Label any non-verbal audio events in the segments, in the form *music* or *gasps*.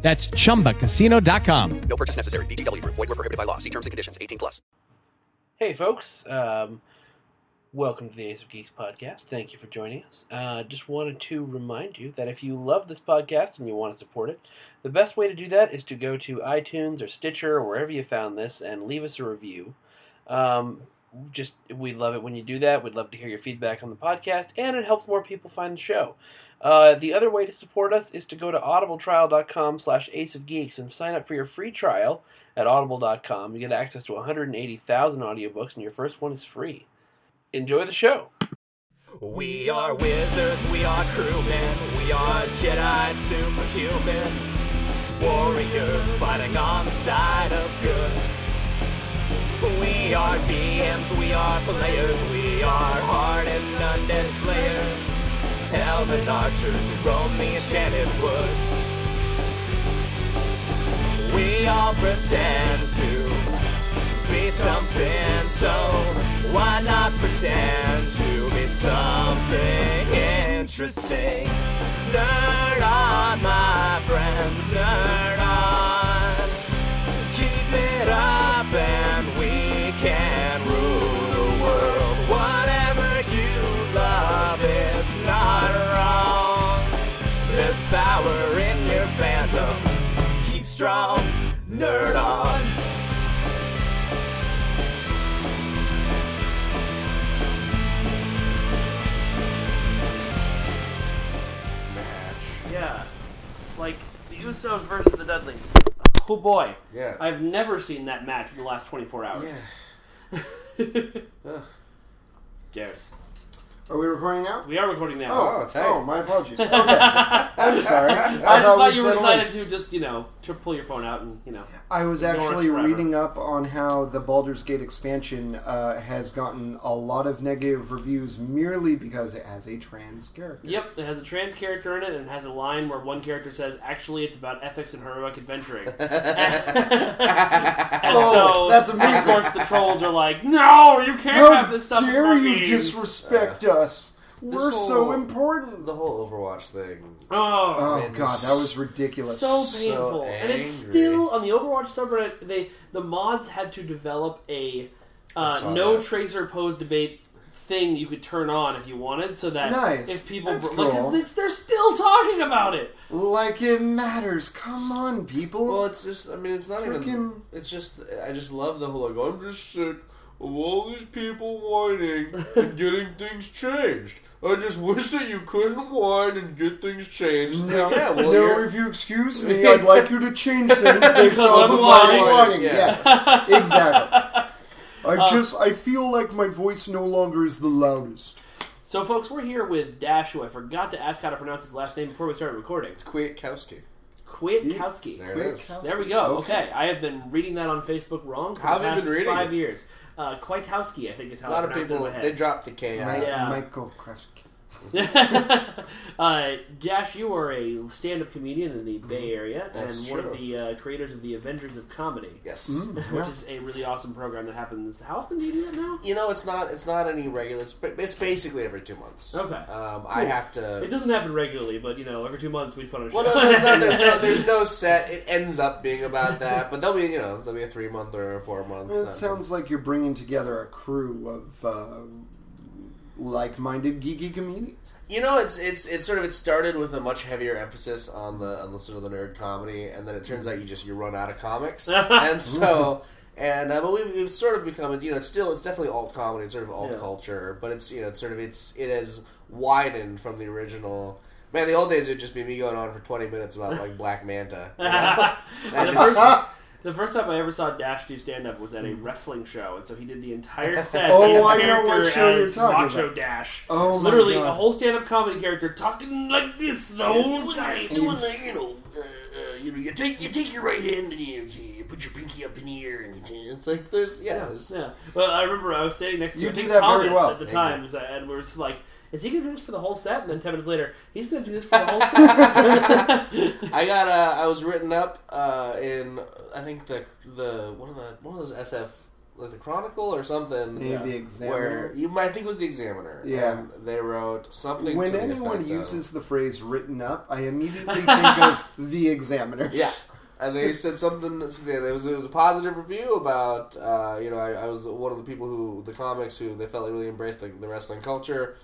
That's chumbacasino.com. No purchase necessary. VGW Group. Void were prohibited by law. See terms and conditions. 18 plus. Hey, folks. Um, welcome to the Ace of Geeks podcast. Thank you for joining us. Uh, just wanted to remind you that if you love this podcast and you want to support it, the best way to do that is to go to iTunes or Stitcher or wherever you found this and leave us a review. Um, just we'd love it when you do that. We'd love to hear your feedback on the podcast, and it helps more people find the show. Uh, the other way to support us is to go to audibletrial.com slash aceofgeeks and sign up for your free trial at audible.com. You get access to 180,000 audiobooks, and your first one is free. Enjoy the show. We are wizards, we are crewmen, we are Jedi superhuman. Warriors fighting on the side of good. We are DMs, we are players, we are hardened undead slayers. Elven archers roam the enchanted wood. We all pretend to be something, so why not pretend to be something interesting? Nerd on, my friends, nerd on. Keep it up power in your phantom. Keep strong, nerd on. Yeah, like the Usos versus the Dudleys. Oh boy. Yeah. I've never seen that match in the last 24 hours. Yeah. *laughs* Ugh. Cheers. Are we recording now? We are recording now. Oh, Oh, tight. oh, my apologies. Okay. *laughs* I'm sorry. I, I just thought we'd you were settle in. excited to just, you know, to pull your phone out and, you know. I was Ignore us actually forever. reading up on how the Baldur's Gate expansion uh, has gotten a lot of negative reviews merely because it has a trans character. Yep, it has a trans character in it and it has a line where one character says, actually, it's about ethics and heroic adventuring. *laughs* *laughs* and Oh, so, that's Of amazing. course, the trolls are like, no, you can't How have this stuff in dare our you games." disrespect us? We're so important. The whole Overwatch thing. Oh, Oh Man, god, that was ridiculous. so so painful. and it's still on the Overwatch subreddit. They the mods had to develop a uh, no that. tracer pose debate thing you could turn on if you wanted, so that Nice. if people That's like, 'cause cool. it's, they're still talking about it. like it matters. Come on, people. Well, it's just, I mean, it's not even. Frickin- It's just, I just love the whole, like, I'm just sick of all these people whining and *laughs* getting things changed. I just wish that you couldn't whine and get things changed. It's No, like, yeah, well, no, you're- if you excuse me, *laughs* I'd like you to change things based Because off I'm of my whining. whining. Yeah. Yes, *laughs* exactly. I Uh, just I feel like my voice no longer is the loudest. So, folks, we're here with Dash, who I forgot to ask how to pronounce his last name before we started recording. It's Kwiatkowski. Kwiatkowski. There it is. There we go. Okay, I have been reading that on Facebook wrong for How the past been five it? years. Uh, Kwiatkowski, I think is how A lot I of people, it in my they head. dropped the K out. Yeah. Michael Kresk. *laughs* uh, Dash, you are a stand-up comedian in the Bay Area That's and one true. of the uh, creators of the Avengers of Comedy, Yes. which is a really awesome program that happens. How often do you do that now? You know, it's not it's not any regular. It's, it's basically every two months. Okay. Um, I have to. It doesn't happen regularly, but you know, every two months we put on a show. Well, no, so it's not, there's, no, *laughs* there's no set. It ends up being about that, but there'll be, you know, there'll be a three month or a four month. It sounds like you're bringing together a crew of uh, like-minded geeky comedians. You know, it's it's it's sort of it started with a much heavier emphasis on the on the sort of the nerd comedy, and then it turns out you just you run out of comics, *laughs* and so. And uh, but we've, we've sort of become you know it's still it's definitely alt comedy it's sort of alt Yeah. culture but it's you know it's sort of it's it has widened from the original man the old days it would just be me going on for twenty minutes about like Black Manta you know? *laughs* the, first, time I ever saw Dash do stand-up was at a wrestling show, and so he did the entire *laughs* set. Oh, I know what show you're talking Macho about. Dash. Oh my literally God. a whole stand-up comedy character talking like this the whole time. doing the, you know, uh, uh, you know, you take you take your right hand and you, you put your pinky up in the air, and it's like there's yeah, Yeah, there's, yeah. Well, I remember I was standing next to You think that very well. at the time, you. was- and we were just like, "Is he going to do this for the whole set?" And then ten minutes later, he's going to do this for the whole set. *laughs* I got uh, I was written up uh, in I think the the one of the one of those SF like the Chronicle or something. Yeah, the Examiner. Where you might think it was the Examiner. Yeah. and they wrote something. When to the anyone of- uses the phrase "written up," I immediately think of *laughs* the Examiner. Yeah. And they said something. To it was it was a positive review about uh, you know I, I was one of the people who the comics who they felt like really embraced the, the wrestling culture.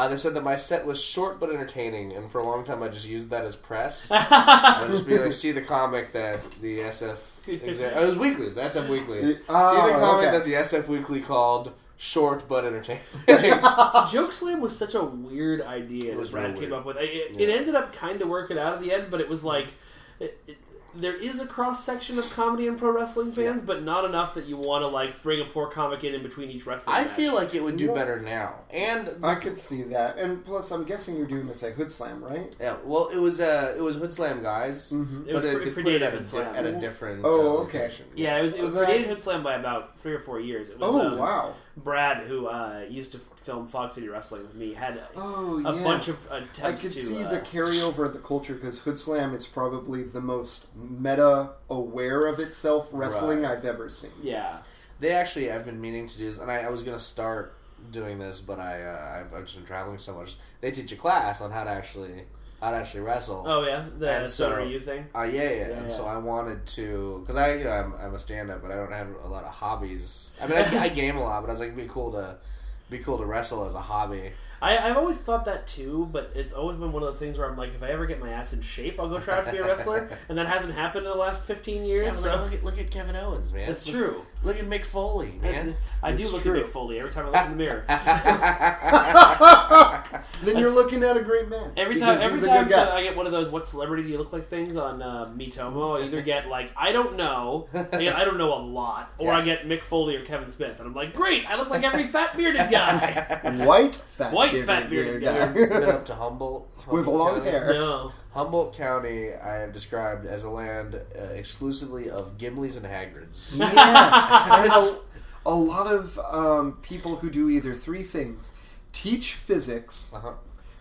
Uh, they said that my set was short but entertaining, and for a long time I just used that as press. *laughs* I would just be like, see the comic that the SF *laughs* exa- oh, it was weekly, it the SF Weekly. see the Oh, comic okay. that the SF Weekly called short but entertaining. *laughs* Joke Slam was such a weird idea It was that Brad real came weird. up with. It, it, Yeah. it ended up kind of working out at the end, but it was like. It, it, there is a cross section of comedy and pro wrestling fans, but not enough that you want to like bring a poor comic in in between each wrestling. I match. feel like it would do Well- better now, and I could see that, and plus, I'm guessing you're doing this at Hood Slam, right? Yeah, well, it was uh, it was Hood Slam guys, Mm-hmm. It but was they, pre- they put it at a, Slam. at a different Oh, uh, okay. location. Yeah, it was it was That- predated Hood Slam by about three or four years. It was, Oh um, wow! Brad, who uh, used to film Fog City Wrestling with me, had a, Oh a yeah. bunch of attempts I could to. see uh, the carryover of the culture because Hood Slam is probably the most meta aware of itself wrestling Right. I've ever seen. yeah, They actually, I've been meaning to do this, and I, I was gonna start doing this, but I uh, I've, I've just been traveling so much. They teach a class on how to actually to actually wrestle. oh yeah, the And so- Soda Ryu thing. Uh, yeah, yeah, Yeah, and yeah. so I wanted to, because I, you know, I'm, I'm a stand-up, but I don't have a lot of hobbies. I mean, I, I *laughs* game a lot, but I was like, it'd be cool to, be cool to wrestle as a hobby. I, I've always thought that too, but it's always been one of those things where I'm like, if I ever get my ass in shape, I'll go try out to be a wrestler, *laughs* and that hasn't happened in the last 15 years. but so like, look at look at Kevin Owens, man. it's true. Look at Mick Foley, man. And I do It's look true. at Mick Foley every time I look in the mirror. *laughs* *laughs* Then you're looking at a great man. Every time, every time so I get one of those "What celebrity do you look like?" things on uh, Mitomo, I either get like I don't know, I, get, I don't know a lot, or Yeah. I get Mick Foley or Kevin Smith, and I'm like, great, I look like every fat bearded guy. white fat White bearded fat bearded guy. You've been up to Humboldt, With long County? hair. no, Humboldt County, I have described as a land uh, exclusively of Gimlis and Hagrids. Yeah, *laughs* and It's- a, a lot of um, people who do either three things: teach physics, Uh-huh.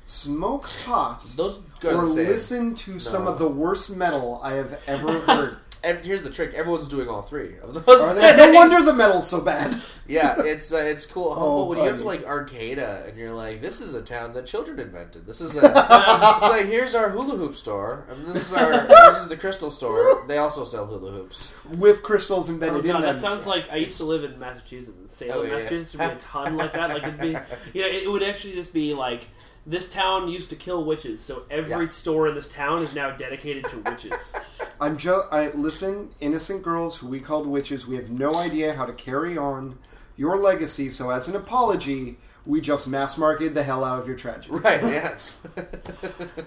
smoke pot, Those or listen to some of the worst metal I have ever heard. And here's the trick: everyone's doing all three of those. Are they? No *laughs* wonder the metal's so bad. *laughs* Yeah, it's uh, it's cool. Humboldt, when you get to like Arcata, and you're like, this is a town that children invented. This is a. *laughs* it's like here's our hula hoop store, and this is our this is the crystal store. They also sell hula hoops. With crystals oh embedded god, in them. that sounds like I used to live in Massachusetts, in Salem, Oh, yeah. Massachusetts. Would be a ton like that. Like it'd be, you know, it would actually just be like. This town used to kill witches, so every Yeah. store in this town is now dedicated to witches. *laughs* I'm just. I listen, innocent girls who we called witches. We have no idea how to carry on your legacy. So, as an apology, we just mass marketed the hell out of your tragedy. *laughs* Right? Yeah. It's,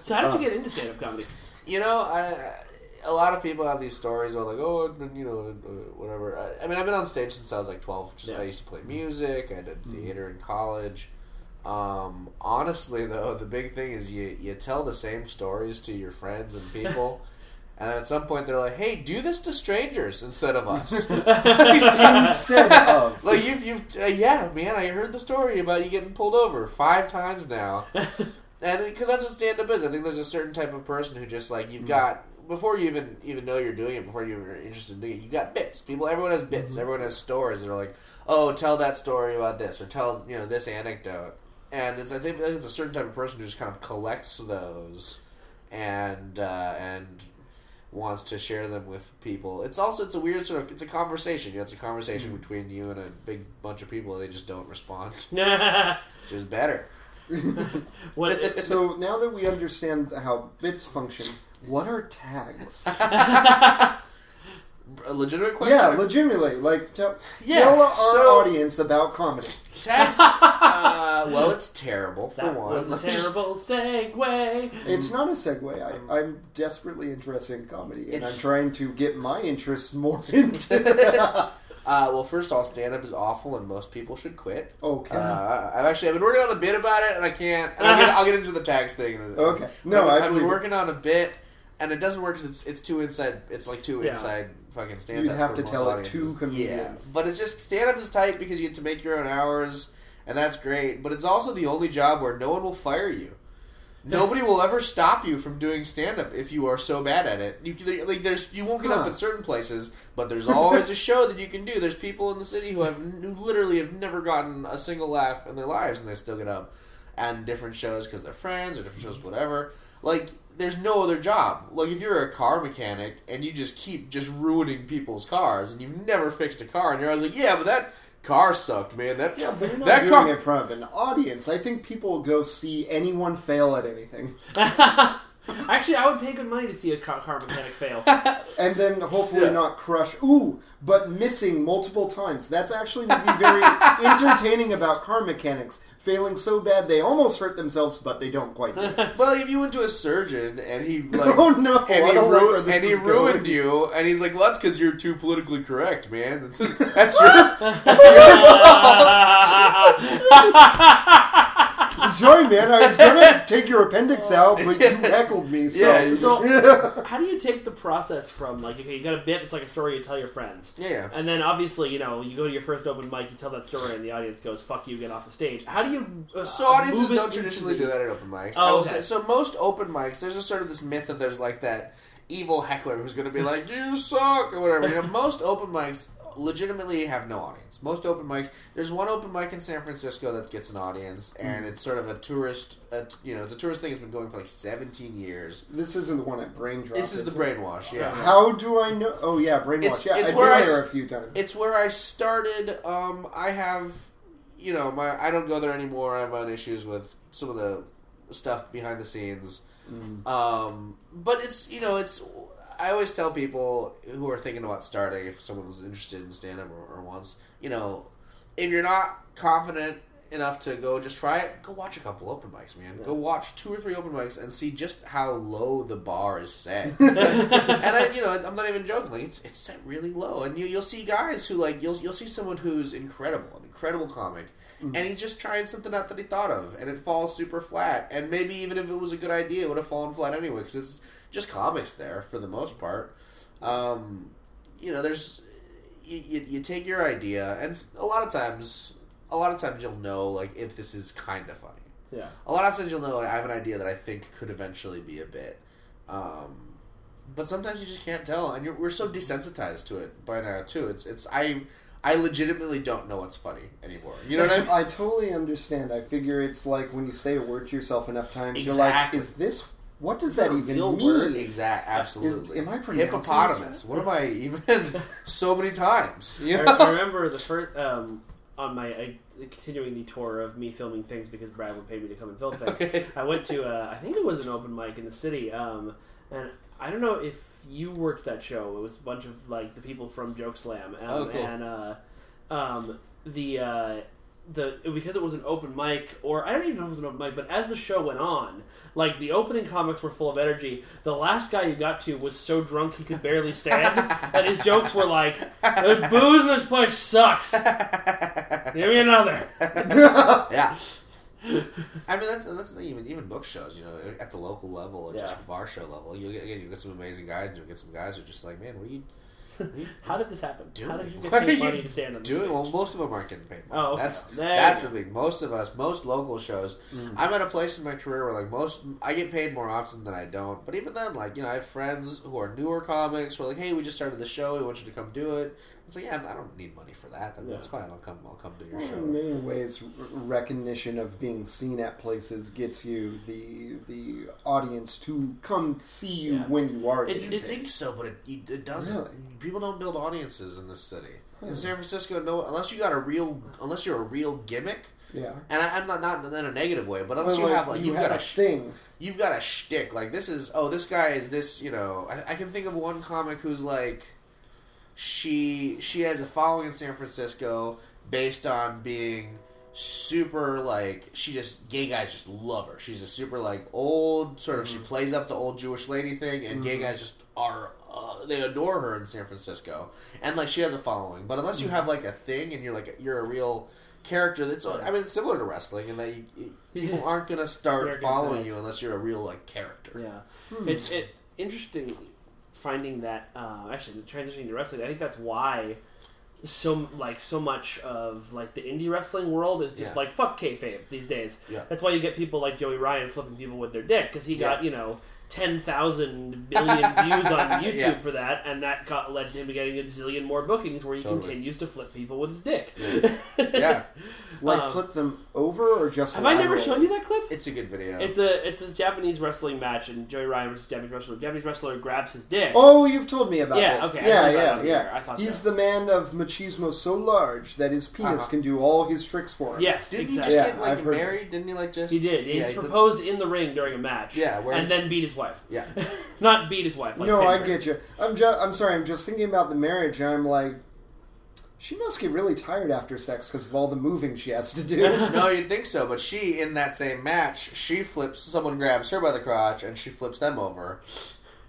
So how did you get into stand-up comedy? you know, I. A lot of people have these stories where like, oh, I've been, you know, uh, whatever. I, I mean, I've been on stage since I was like twelve. Just Yeah. I used to play music. I did theater in college. Um, honestly, though, the big thing is you you tell the same stories to your friends and people, *laughs* and at some point they're like, "Hey, do this to strangers instead of us." *laughs* Instead *laughs* of. like you've you've uh, yeah, man, I heard the story about you getting pulled over five times now, and because that's what stand up is. I think there's a certain type of person who just like you've got before you even even know you're doing it, before you're interested in doing it, you got bits. People, everyone has bits. Everyone has stories that are like, oh, tell that story about this, or tell you know this anecdote. And it's I think it's a certain type of person who just kind of collects those, and uh, and wants to share them with people. It's also it's a weird sort of it's a conversation. You know, it's a conversation between you and a big bunch of people. They just don't respond, *laughs* which is better. *laughs* what? *laughs* So now that we understand how bits function, what are tags? A legitimate question. yeah, legitimately. Like, tell, Yeah, tell our so- audience about comedy. Tags. *laughs* uh, well, it's terrible for That one. was a *laughs* terrible segue. It's not a segue. I, I'm desperately interested in comedy, and It's- I'm trying to get my interest more *laughs* into it. Uh, well, first of all, stand up is awful, and most people should quit. Okay. Uh, I've actually I've been working on a bit about it, and I can't. And I'll, get, I'll get into the tags thing. in a- Okay. No, I've, I I've been believe it. working on a bit, and it doesn't work because it's it's too inside. It's like too Yeah. inside fucking stand. Up. You'd have to tell it to Yeah, but it's just stand up is tight because you get to make your own hours, and that's great. But it's also the only job where no one will fire you. Nobody *laughs* will ever stop you from doing stand up if you are so bad at it. You like there's you won't get up at certain places, but there's always a *laughs* show that you can do. There's people in the city who have who literally have never gotten a single laugh in their lives, and they still get up and different shows because they're friends or different shows, whatever. Like there's no other job. Like if you're a car mechanic and you just keep just ruining people's cars and you've never fixed a car, and you're always like, yeah, but that car sucked, man. That Yeah, but you're not that doing car. it in front of an audience. I think people will go see anyone fail at anything, *laughs* Actually, I would pay good money to see a car, car mechanic fail. *laughs* and then hopefully Yeah. not crush. Ooh, but missing multiple times. That's actually would be very *laughs* entertaining about car mechanics. Failing so bad they almost hurt themselves, but they don't quite. Do it. *laughs* Well, if you went to a surgeon and he like, *laughs* Oh, no, and I he, don't like ru- where and he ruined you, and he's like, "Well, that's because you're too politically correct, man. That's, *laughs* that's your that's your fault." *laughs* Sorry, man. I was gonna take your appendix out, but you *laughs* heckled me. So. Yeah, you *laughs* So, how do you take the process from like okay, you got a bit, it's like a story you tell your friends, Yeah, yeah. and then obviously you know you go to your first open mic, you tell that story, and the audience goes "fuck you," get off the stage. How do you? Uh, So audiences move it don't into traditionally the- do that at open mics. Oh, will okay. say, so most open mics, there's a sort of this myth that there's like that evil heckler who's going to be like, "You suck" or whatever. You know, most open mics legitimately have no audience. Most open mics, there's one open mic in San Francisco that gets an audience, and it's sort of a tourist. A, you know, it's a tourist thing. It's been going for like 17 years. This isn't the one at Brain Drop. This is the it? brainwash. Yeah. How do I know? Oh yeah, Brainwash. It's- yeah, it's I've where been I there a few times. It's where I started. Um, I have, you know, my I don't go there anymore. I have my own issues with some of the stuff behind the scenes. Um, but it's you know it's. I always tell people who are thinking about starting, if someone's interested in stand up or, or wants, you know, if you're not confident enough to go just try it, go watch a couple open mics, man. Go watch two or three open mics and see just how low the bar is set. *laughs* and I, you know, I'm not even joking. Like it's it's set really low, and you you'll see guys who like you'll you'll see someone who's incredible, an incredible comic, mm-hmm. and he's just trying something out that he thought of, and it falls super flat. And maybe even if it was a good idea, it would have fallen flat anyway because it's just comics there for the most part. Um, you know, there's you, you, you take your idea, and a lot of times, a lot of times you'll know like if this is kind of funny. Yeah. A lot of times you'll know like, I have an idea that I think could eventually be a bit. Um, but sometimes you just can't tell, and you're, we're so desensitized to it by now too. It's it's I I legitimately don't know what's funny anymore. You know what I *laughs* mean? I totally understand. I figure it's like when you say a word to yourself enough times, you're like, "Is this? What does that even mean?" word? Exact, absolutely. am I pronouncing this hippopotamus? What am I even? *laughs* so many times. You I, know? I remember the first um, on my I, continuing the tour of me filming things because Brad would pay me to come and film things. *laughs* Okay. I went to uh, I think it was an open mic in the city, um, and I don't know if you worked that show. It was a bunch of like the people from Joke Slam, um, Oh, cool. and uh, um, the. Uh, the because it was an open mic, or I don't even know if it was an open mic, but as the show went on, like the opening comics were full of energy. The last guy you got to was so drunk he could barely stand, *laughs* and his jokes were like, "The booze in this place sucks. Give me another." *laughs* Yeah. *laughs* I mean that's that's even even book shows. You know, at the local level or just the bar show level, you get again you get some amazing guys, and you get some guys who are just like, man, what are you *laughs* How did this happen? doing? How did you get paid you money to stand on doing? Well, most of them aren't getting paid money. Oh, okay. That's There that's the thing. Most of us, most local shows. Mm. I'm at a place in my career where like most, I get paid more often than I don't. But even then, like you know, I have friends who are newer comics who are like, hey, we just started the show. We want you to come do it. It's like, yeah, I don't need money for that. That- That's fine. I'll come. I'll come do your In show. many ways, recognition of being seen at places gets you the the audience to come see you Yeah. when you are. It's- getting You it- paid. think so, but it, it doesn't. Really? People don't build audiences in this city. In San Francisco, no, unless you got a real, unless you're a real gimmick. yeah. And I, I'm not not in a negative way, but unless Well, you have like you you've have got a a sh- thing. you've got a shtick. Like this is oh this guy is this you know I, I can think of one comic who's like she she has a following in San Francisco based on being super like she just gay guys just love her. She's a super like old sort of she mm-hmm. plays up the old Jewish lady thing and gay mm-hmm. guys just are uh, they adore her in San Francisco and like she has a following. But unless you mm-hmm. have like a thing and you're like you're a real character that's I mean it's similar to wrestling in that you, you- people aren't gonna start following you unless you're a real like character. Yeah, hmm. it's it. interesting finding that uh, actually transitioning to wrestling. I think that's why so like so much of like the indie wrestling world is just Yeah. like fuck kayfabe these days. Yeah. That's why you get people like Joey Ryan flipping people with their dick because he got Yeah. you know. Ten thousand billion *laughs* views on YouTube Yeah. for that, and that got, led to him to getting a zillion more bookings, where he Totally. continues to flip people with his dick. Yeah, *laughs* Like Um, flip them over or just Have I never shown you that clip? it's a good video. It's a it's this Japanese wrestling match, and Joey Ryan versus Japanese wrestler. Japanese wrestler grabs his dick. Oh, you've told me about Yeah, this. okay, I Yeah, heard yeah, on yeah. I thought He's so. the man of machismo so large that his penis Uh-huh. can do all his tricks for him. Yes, Didn't exactly. he just get like I've married? Didn't he like just? He did. He Yeah, just he did- proposed in the ring during a match. Yeah, where- and then beat his wife. Yeah. *laughs* Not beat his wife. Like no, pin I get you. I'm just, I'm sorry. I'm just thinking about the marriage. and I'm like, she must get really tired after sex because of all the moving she has to do. *laughs* No, you'd think so, but she in that same match, she flips. Someone grabs her by the crotch, and she flips them over,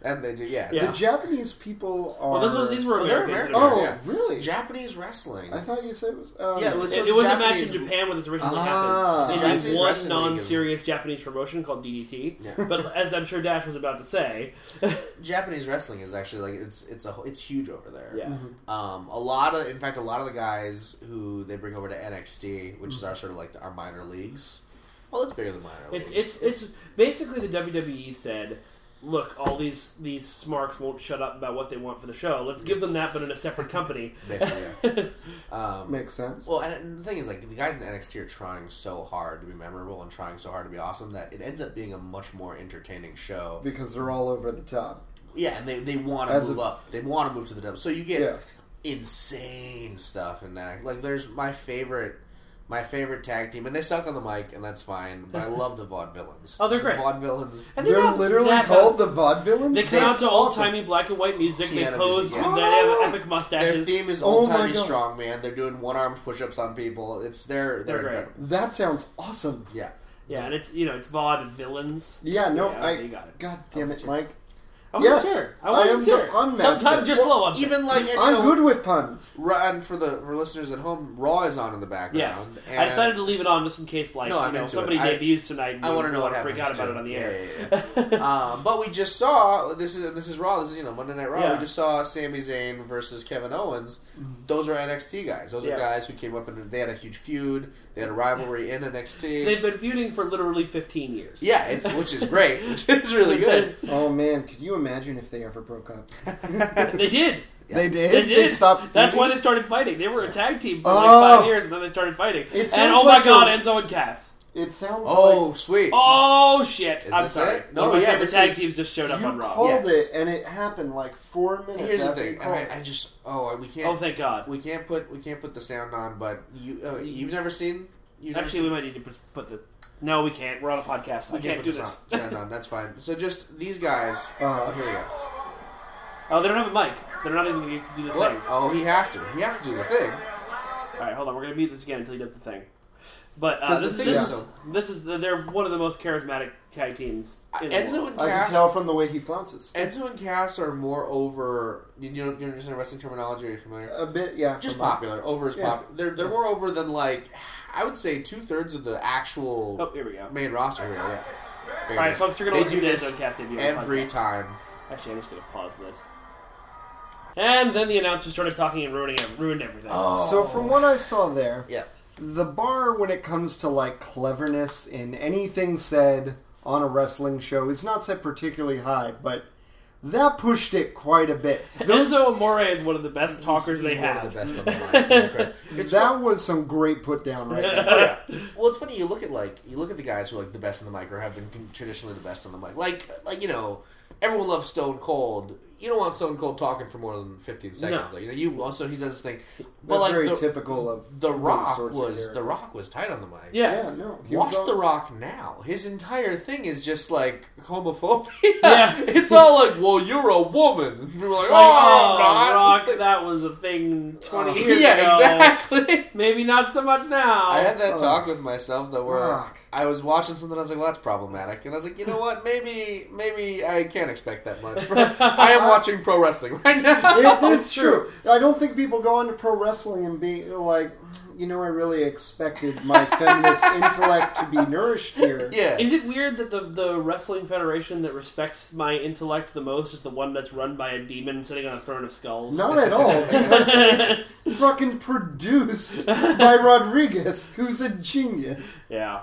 and they do. Yeah, Yeah. The Japanese people are. Well, this was these were Oh, they're Americans. Americans, Oh, yeah. really? Japanese wrestling. I thought you said it was. Um, Yeah, it was- It, it was a match in Japan when this originally Ah. happened. The In Japanese one wrestling league is- non-serious Japanese promotion called DDT. Yeah. *laughs* But as I'm sure Dash was about to say, *laughs* Japanese wrestling is actually like it's it's a it's huge over there. yeah, Um, a lot of, in fact, a lot of the guys who they bring over to NXT, which is our sort of like our minor leagues. Well, it's bigger than minor it's leagues. it's it's basically the WWE said. Look, all these these smarks won't shut up about what they want for the show. Let's give them that, but in a separate company. *laughs* basically. Yeah. *laughs* Um, Makes sense. Well, and, and the thing is, like, the guys in NXT are trying so hard to be memorable and trying so hard to be awesome that it ends up being a much more entertaining show. because they're all over the top. Yeah, and they, they want to move a- up. They want to move to the top. So you get Yeah. insane stuff in that. Like, there's my favorite. My favorite tag team, and they suck on the mic, and that's fine. But I love the Vaudevillains. Oh, they're great. The Vaudevillains. And They're not literally that called bad. the vaudevillains. They come out That's to old awesome. timey black and white music. They Piano pose. music, yeah. They have epic mustaches. Their mustaches. theme is Oh old my timey God. strong man. They're doing one arm push ups on people. It's they're they're, They're great. incredible. That sounds awesome. Yeah. yeah, and it's you know it's Vaude villains. Yeah, no, Yeah, I. you got it. God damn it, Mike. I wasn't Yes, sure. I I wasn't am the pun master. Sometimes you're Well, slow on Even like I'm know, good with puns. And for the for listeners at home, Raw is on in the background. Yes, and I decided to leave it on just in case, like No, you I'm know, somebody it. I- debuts tonight. And I want to know what wanna happens. Freak out about it on the Yeah, air. yeah, *laughs* yeah. um, but we just saw this is this is Raw. This is you know Monday Night Raw. Yeah. We just saw Sami Zayn versus Kevin Owens. Those are NXT guys. Those Yeah. are guys who came up and they had a huge feud. They had a rivalry in NXT. They've been feuding for literally 15 years. yeah, it's which is great. Which *laughs* is really good. Oh man, could you imagine if they ever broke up? *laughs* they did. They did. They did. stopped. That's why they started fighting. They were a tag team for like Oh. five years, and then they started fighting. It and sounds oh my like god, a- Enzo and Cass. It sounds Oh, sweet. Oh shit! Is I'm this sorry. it? No, One of my yeah, favorite this tag is- teams just showed up you on Raw. called it, and it happened like four minutes Here's the after thing, you and called I, it. I just oh we can't Oh, thank God. we can't put we can't put the sound on, but you uh, you've never seen you've never Actually, seen, we might need to put- put the. No, we can't. We're on a podcast. we I can't can't put do the this. sound, sound on. That's fine. So just these guys. Uh, oh, here we go. Oh, they don't have a mic. They're not even going to get to do the What? thing. Oh, he has to. He has to do the thing. All right, hold on. We're going to mute this again until he does the thing. But uh, 'Cause this, the is, thing this, is- is, this is the, they're one of the most charismatic tag teams in the Enzo world. and I can tell from the way he flounces. Enzo and Cass are more over. You know, you understand wrestling terminology? Are you familiar? A bit, yeah. Just from my- popular. Over is Yeah. popular. They're they're more over than like I would say two thirds of the actual Oh, here we go. main roster here. Yeah. All right, All it right, is. folks, we're going to They do to this Cast debut. every time. Actually, I'm just going to pause this. And then the announcer started talking and ruining ev- ruined everything. So from what I saw there, Yeah. The bar when it comes to like cleverness in anything said on a wrestling show is not set particularly high, but that pushed it quite a bit. Those, *laughs* Enzo Amore is one of the best talkers He's they one have. Of the best on the mic. He's incredible. *laughs* That was some great put down right there. *laughs* Oh, yeah. Well, it's funny. You look at like you look at the guys who are like the best on the mic or have been traditionally the best on the mic. Like like you know, everyone loves Stone Cold. You don't want Stone Cold talking for more than fifteen seconds. No. Like, you know, you also he does this thing. But That's like very the, typical of the Rock was the Rock was tight on the mic. Yeah. Yeah, no. he Watch on- The Rock now. His entire thing is just like homophobia. *laughs* Yeah. *laughs* it's all like, well, you're a woman. And *laughs* people are like, Like, oh, oh, I'm not. Rock, like- that was a thing 20 Oh. years yeah, ago. Yeah, exactly. Maybe not so much now. I had that Oh. talk with myself that where Rock. I was watching something. I was like, "Well, that's problematic," and I was like, "You know what? Maybe, maybe I can't expect that much." *laughs* I am watching pro wrestling right now. It- it's *laughs* true. I don't think people go into pro wrestling and be like, you know, I really expected my *laughs* feminist intellect to be nourished here. Yeah. Is it weird that the, the wrestling federation that respects my intellect the most is the one that's run by a demon sitting on a throne of skulls? Not at all, because it's fucking produced by Rodriguez, who's a genius. Yeah.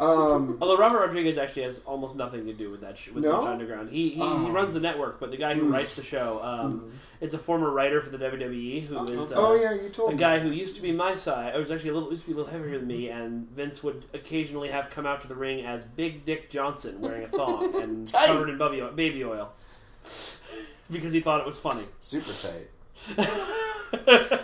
Um, Although Robert Rodriguez actually has almost nothing to do with that sh- with No? Lucha Underground. He he, he runs the network, but the guy who writes the show, um, it's a former writer for the WWE who is uh, oh yeah, you told a me. guy who used to be my size. I was actually a little used to be a little heavier than me, and Vince would occasionally have come out to the ring as Big Dick Johnson wearing a thong *laughs* and Tight. covered in baby oil, baby *laughs* oil because he thought it was funny. Super tight. *laughs*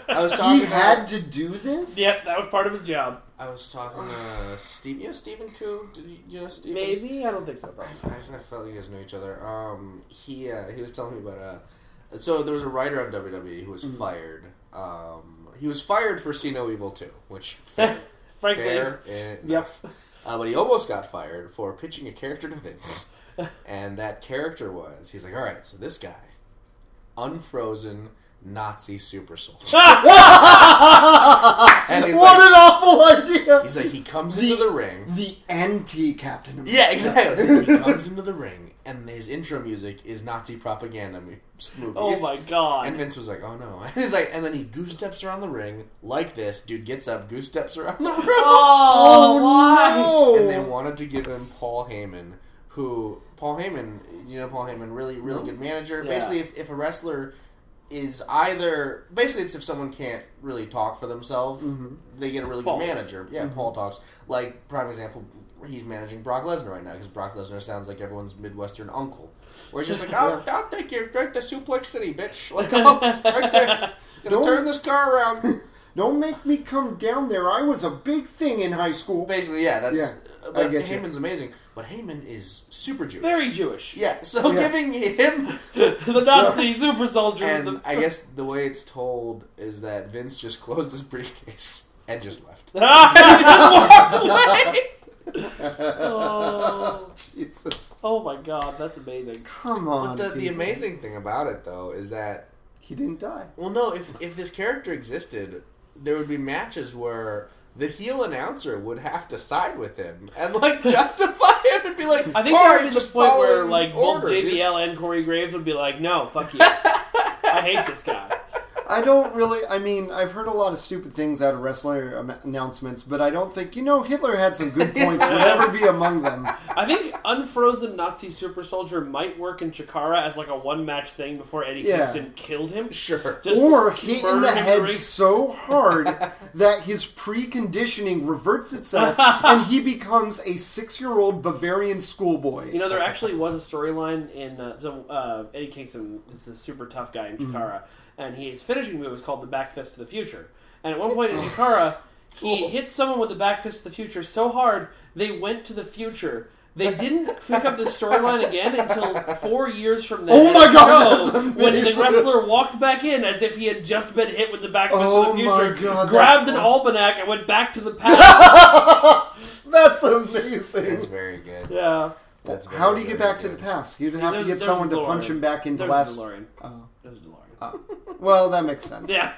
I was talking. He about- had to do this. Yep, that was part of his job. I was talking to Steve. You know Stephen Koo? Did you, you know Stephen? Maybe I don't think so. I, Probably. I, I felt you guys know each other. Um, he uh, he was telling me about uh, so there was a writer on WWE who was Mm-hmm. fired. Um, he was fired for See No Evil too, which *laughs* fair, Frankly, fair yep. Uh, but he almost got fired for pitching a character to Vince, *laughs* and that character was he's like, all right, so this guy, unfrozen Nazi super soldier, *laughs* and he's What like, an awful idea! he's like he comes into the ring. The anti Captain America. Yeah, exactly. he *laughs* comes into the ring, and his intro music is Nazi propaganda mu- movies. Oh my god! And Vince was like, "Oh no!" And *laughs* he's like, and then he goose steps around the ring like this. Dude gets up, goose steps around the ring, oh, oh why? no! and they wanted to give him Paul Heyman, who Paul Heyman, you know, Paul Heyman, really, really good manager. Yeah. Basically, if, if a wrestler is either basically it's if someone can't really talk for themselves, mm-hmm. they get a really Paul. good manager. Yeah, mm-hmm. Paul talks. Like prime example, he's managing Brock Lesnar right now because Brock Lesnar sounds like everyone's midwestern uncle. Where he's just like, "I'll, I'll take you right to Suplex City, bitch. *laughs* Like, oh, right there, *laughs* gonna Don't- turn this car around." Don't make me come down there. I was a big thing in high school. Basically, yeah, that's. Yeah, uh, but I get you. Heyman's amazing, but Heyman is super Jewish. Very Jewish. Yeah, so Yeah. giving him *laughs* the Nazi super soldier. and the- I guess the way it's told is that Vince just closed his briefcase and just left. He just walked oh, Jesus. oh my god, that's amazing. Come on. But the, the amazing thing about it though is that He didn't die. well no, if if this character existed, there would be matches where the heel announcer would have to side with him and like *laughs* justify him and be like, I think "Oh, there would be the just point where like both. JBL and Corey Graves would be like, "No, fuck you. *laughs* I hate this guy." I don't really. I mean, I've heard a lot of stupid things out of wrestling announcements, but I don't think you know Hitler had some good *laughs* points. Would ever be among them. I think unfrozen Nazi super soldier might work in Chikara as like a one match thing before Eddie Yeah. Kingston killed him. Sure. Just or hit in the head ring. so hard *laughs* that his preconditioning reverts itself and he becomes a six-year-old Bavarian schoolboy. You know, there actually was a storyline in uh, so uh, Eddie Kingston is the super tough guy in Chikara, and his finishing move is called the back fist to the future. And at one point in Chikara, he *laughs* oh. hit someone with the back fist to the future so hard they went to the future. They didn't pick up the storyline again until four years from then. Oh my God, show, that's When the wrestler walked back in as if he had just been hit with the back fist Oh to the oh my God, grabbed that's an almanac and went back to the *laughs* past. That's amazing. That's very good. yeah. That's very, How do you get very back to the past? You'd have to get someone to punch him back into There's last. DeLorean. Oh. There's. Well, that makes sense. Yeah.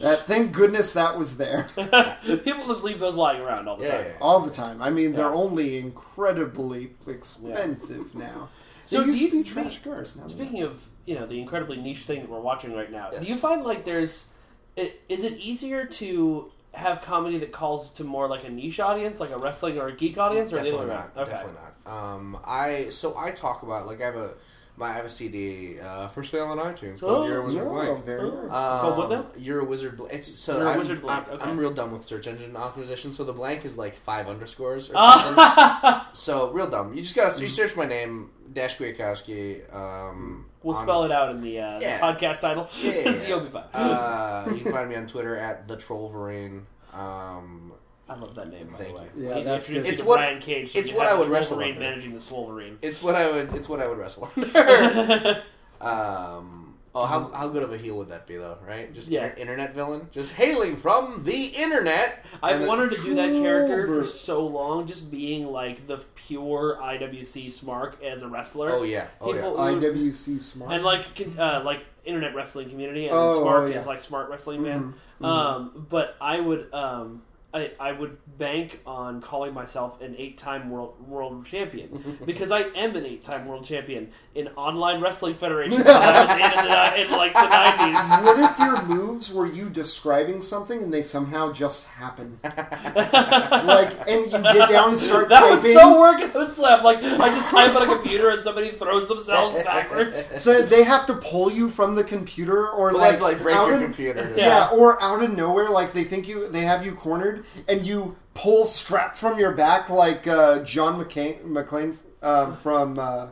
That, thank goodness that was there *laughs* People just leave those lying around all the Yeah, time. yeah. all the time. I mean, they're only incredibly expensive now. They So used do to be you- trash cars. Now they're. Speaking of you know the incredibly niche thing that we're watching right now, Yes. do you find like there's i- is it easier to have comedy that calls to more like a niche audience, like a wrestling or a geek audience, or the Definitely other way not. around? Okay. Definitely not. Um, I so I talk about like I have a my I have a CD uh, for sale on iTunes called Oh, You're a Wizard No, Blank. very nice. Um, Called what now? You're a wizard. Bl- It's so You're a I'm, Wizard Blank, I'm, okay. I'm real dumb with search engine optimization. So the blank is like five underscores or Ah. something. *laughs* so real dumb. You just gotta so you search my name Dash Kwiatkowski. Um, We'll on- spell it out in the, uh, the podcast title. Yeah, yeah, *laughs* so yeah. you'll be fine. Uh, you can find me on Twitter at the Trollverine. Um, I love that name, by thank the way. you. Yeah, He that's introduced good. It's what- Brian Cage. it's what I would wrestle Wolverine under. managing the Wolverine. it's what I would. It's what I would wrestle *laughs* under. *laughs* um, oh, how, how good of a heel would that be, though? Right? Just Yeah. internet villain, just hailing from the internet. I've And then- wanted to do that character for Trollbert. so long, just being like the pure IWC Smark as a wrestler. Oh yeah. Oh yeah. People would- IWC Smart. and like con- uh, like internet wrestling community and Oh, Smart oh, yeah. is like smart wrestling man. Um, but I would um, I, I would bank on calling myself an eight-time world world champion *laughs* because I am an eight-time world champion in online wrestling federation *laughs* that I was in in, the, in like the nineties. *laughs* What if your moves were you describing something and they somehow just happen? like, and you get down and start That typing. would so work in Hood Slam. Like I just type on a computer and somebody throws themselves backwards. So they have to pull you from the computer, or Well, they like, have to, like break your of- computer. Yeah. or out of nowhere, like they think you, they have you cornered, and you pull strap from your back, like uh, John McCain, McClane um, from. Uh,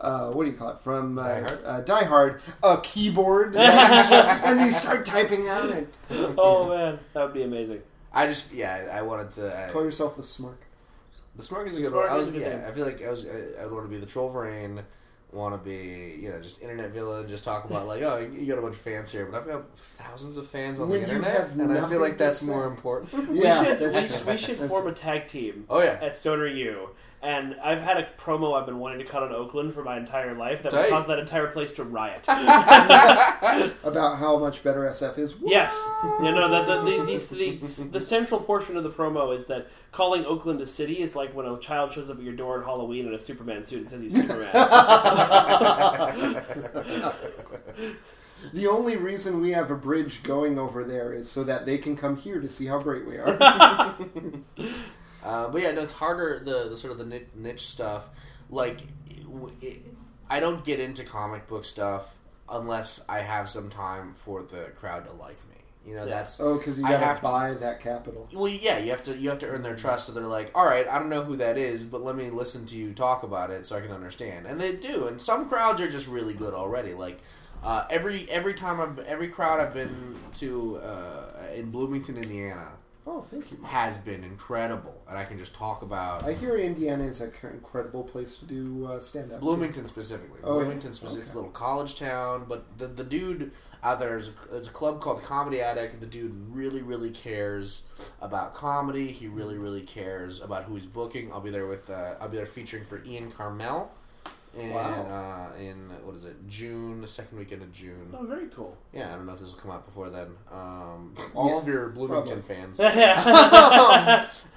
uh, what do you call it? From uh, Die Hard? Uh, Die Hard, a keyboard, *laughs* and, you start, then you start typing out and Oh man, that would be amazing. I just yeah, I wanted to. call yourself the Smark. the Smark is a good Smark one. I was a good yeah, name. I feel like I was I, I would want to be the troll Rain. Want to be you know just internet villain, just talk about like oh you got a bunch of fans here, but I've got thousands of fans on When the internet, and I feel like that's say. more important. Yeah, we should, we, true. we should form a tag team Oh yeah, at Stoner U. And I've had a promo I've been wanting to cut on Oakland for my entire life that would Tight. cause that entire place to riot. *laughs* about how much better SF is. yes. Yeah, no, the, the, the, the, the, the central portion of the promo is that calling Oakland a city is like when a child shows up at your door on Halloween in a Superman suit and says he's Superman. *laughs* The only reason we have a bridge going over there is so that they can come here to see how great we are. *laughs* Uh, but yeah, no, it's harder the, the sort of the niche, niche stuff. Like, it, I don't get into comic book stuff unless I have some time for the crowd to like me. You know, Yeah. that's oh, because you gotta have to- buy that capital. Well, yeah, you have to you have to earn their trust. So they're like, all right, I don't know who that is, but let me listen to you talk about it so I can understand. And they do. And some crowds are just really good already. Like uh, every every time I've every crowd I've been to uh, in Bloomington, Indiana, Oh, thank you. has been incredible, and I can just talk about I hear Indiana is an incredible place to do uh, stand up. Bloomington specifically. Oh, yeah. Bloomington specifically. It's a little college town, but the the dude out there is there's a club called Comedy Attic. The dude really really cares about comedy. He really really cares about who he's booking. I'll be there with uh, I'll be there featuring for Ian Karmel. In, Wow. uh, in what is it? June, the second weekend of June. oh, very cool. Yeah, I don't know if this will come out before then. Um, *laughs* all of your Bloomington fans. *laughs* it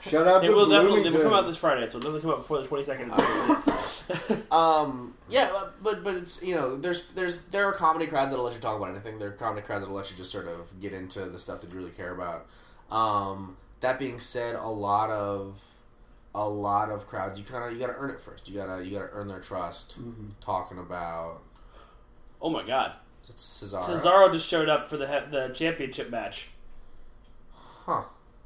Shout out to will definitely it Bloomington. will come out this Friday, so it doesn't come out before the 22nd. *laughs* Um, yeah, but- but but it's you know there's there's there are comedy crowds that'll let you talk about anything. There are comedy crowds that'll let you just sort of get into the stuff that you really care about. Um, that being said, a lot of a lot of crowds you kind of you got to earn it first. You gotta you gotta earn their trust. Mm-hmm. Talking about oh my god. it's Cesaro, Cesaro just showed up for the the championship match. huh?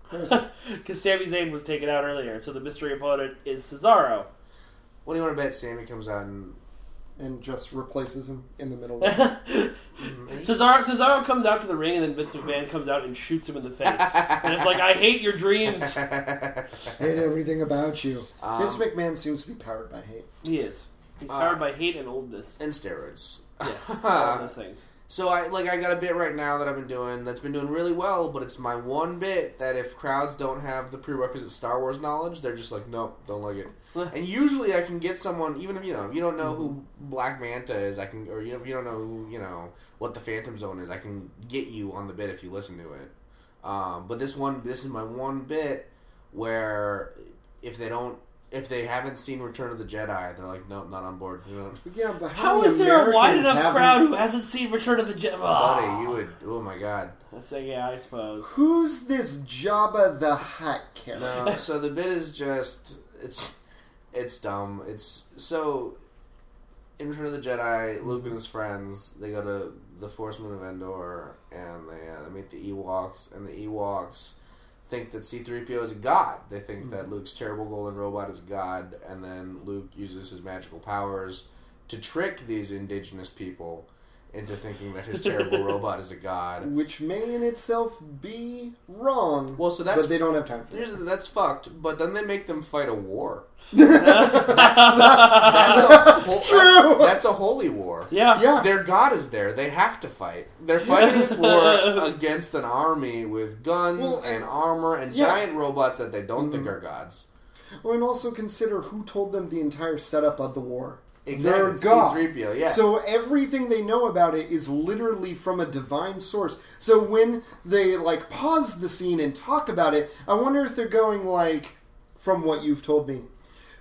Because *laughs* Sami Zayn was taken out earlier, so the mystery opponent is Cesaro. What do you want to bet? Sami comes out and and just replaces him in the middle. *laughs* Cesaro Cesaro comes out to the ring, and then Vince McMahon comes out and shoots him in the face. and it's like, I hate your dreams. *laughs* hate everything about you. Um, Vince McMahon seems to be powered by hate. He is. He's Uh, powered by hate and oldness. and steroids. Yes, *laughs* all those things. So I like I got a bit right now that I've been doing that's been doing really well, but it's my one bit that if crowds don't have the prerequisite Star Wars knowledge, they're just like, nope, don't like it. and usually I can get someone, even if you know if you don't know who Black Manta is, I can, or you know if you don't know who you know what the Phantom Zone is, I can get you on the bit if you listen to it. Um, but this one, this is my one bit where if they don't. If they haven't seen Return of the Jedi, they're like, nope, not on board. You know, *laughs* Yeah, but how, How many is there a wide enough haven't- crowd who hasn't seen Return of the Jedi? buddy, you would. Oh my god. Let's say, yeah, I suppose. Who's this Jabba the Hutt character? No, *laughs* so the bit is just it's it's dumb. It's so in Return of the Jedi, Luke and his friends they go to the Forest Moon of Endor and they uh, they meet the Ewoks and the Ewoks think that C-3PO is a god. They think hmm. that Luke's terrible golden robot is a god and then Luke uses his magical powers to trick these indigenous people into thinking that his *laughs* terrible robot is a god. Which may in itself be wrong. Well, so that's- but they don't have time for that. that's fucked, but then they make them fight a war. *laughs* that's, that's, a, true. That's, that's a holy war. Yeah. Yeah. Their god is there. They have to fight. They're fighting this *laughs* war against an army with guns Well, and armor and yeah. giant robots that they don't think mm-hmm. are gods. Oh, and also consider who told them the entire setup of the war. Exactly. They're God. C-3PO, yeah. So everything they know about it is literally from a divine source. So when they like pause the scene and talk about it, I wonder if they're going like, from what you've told me.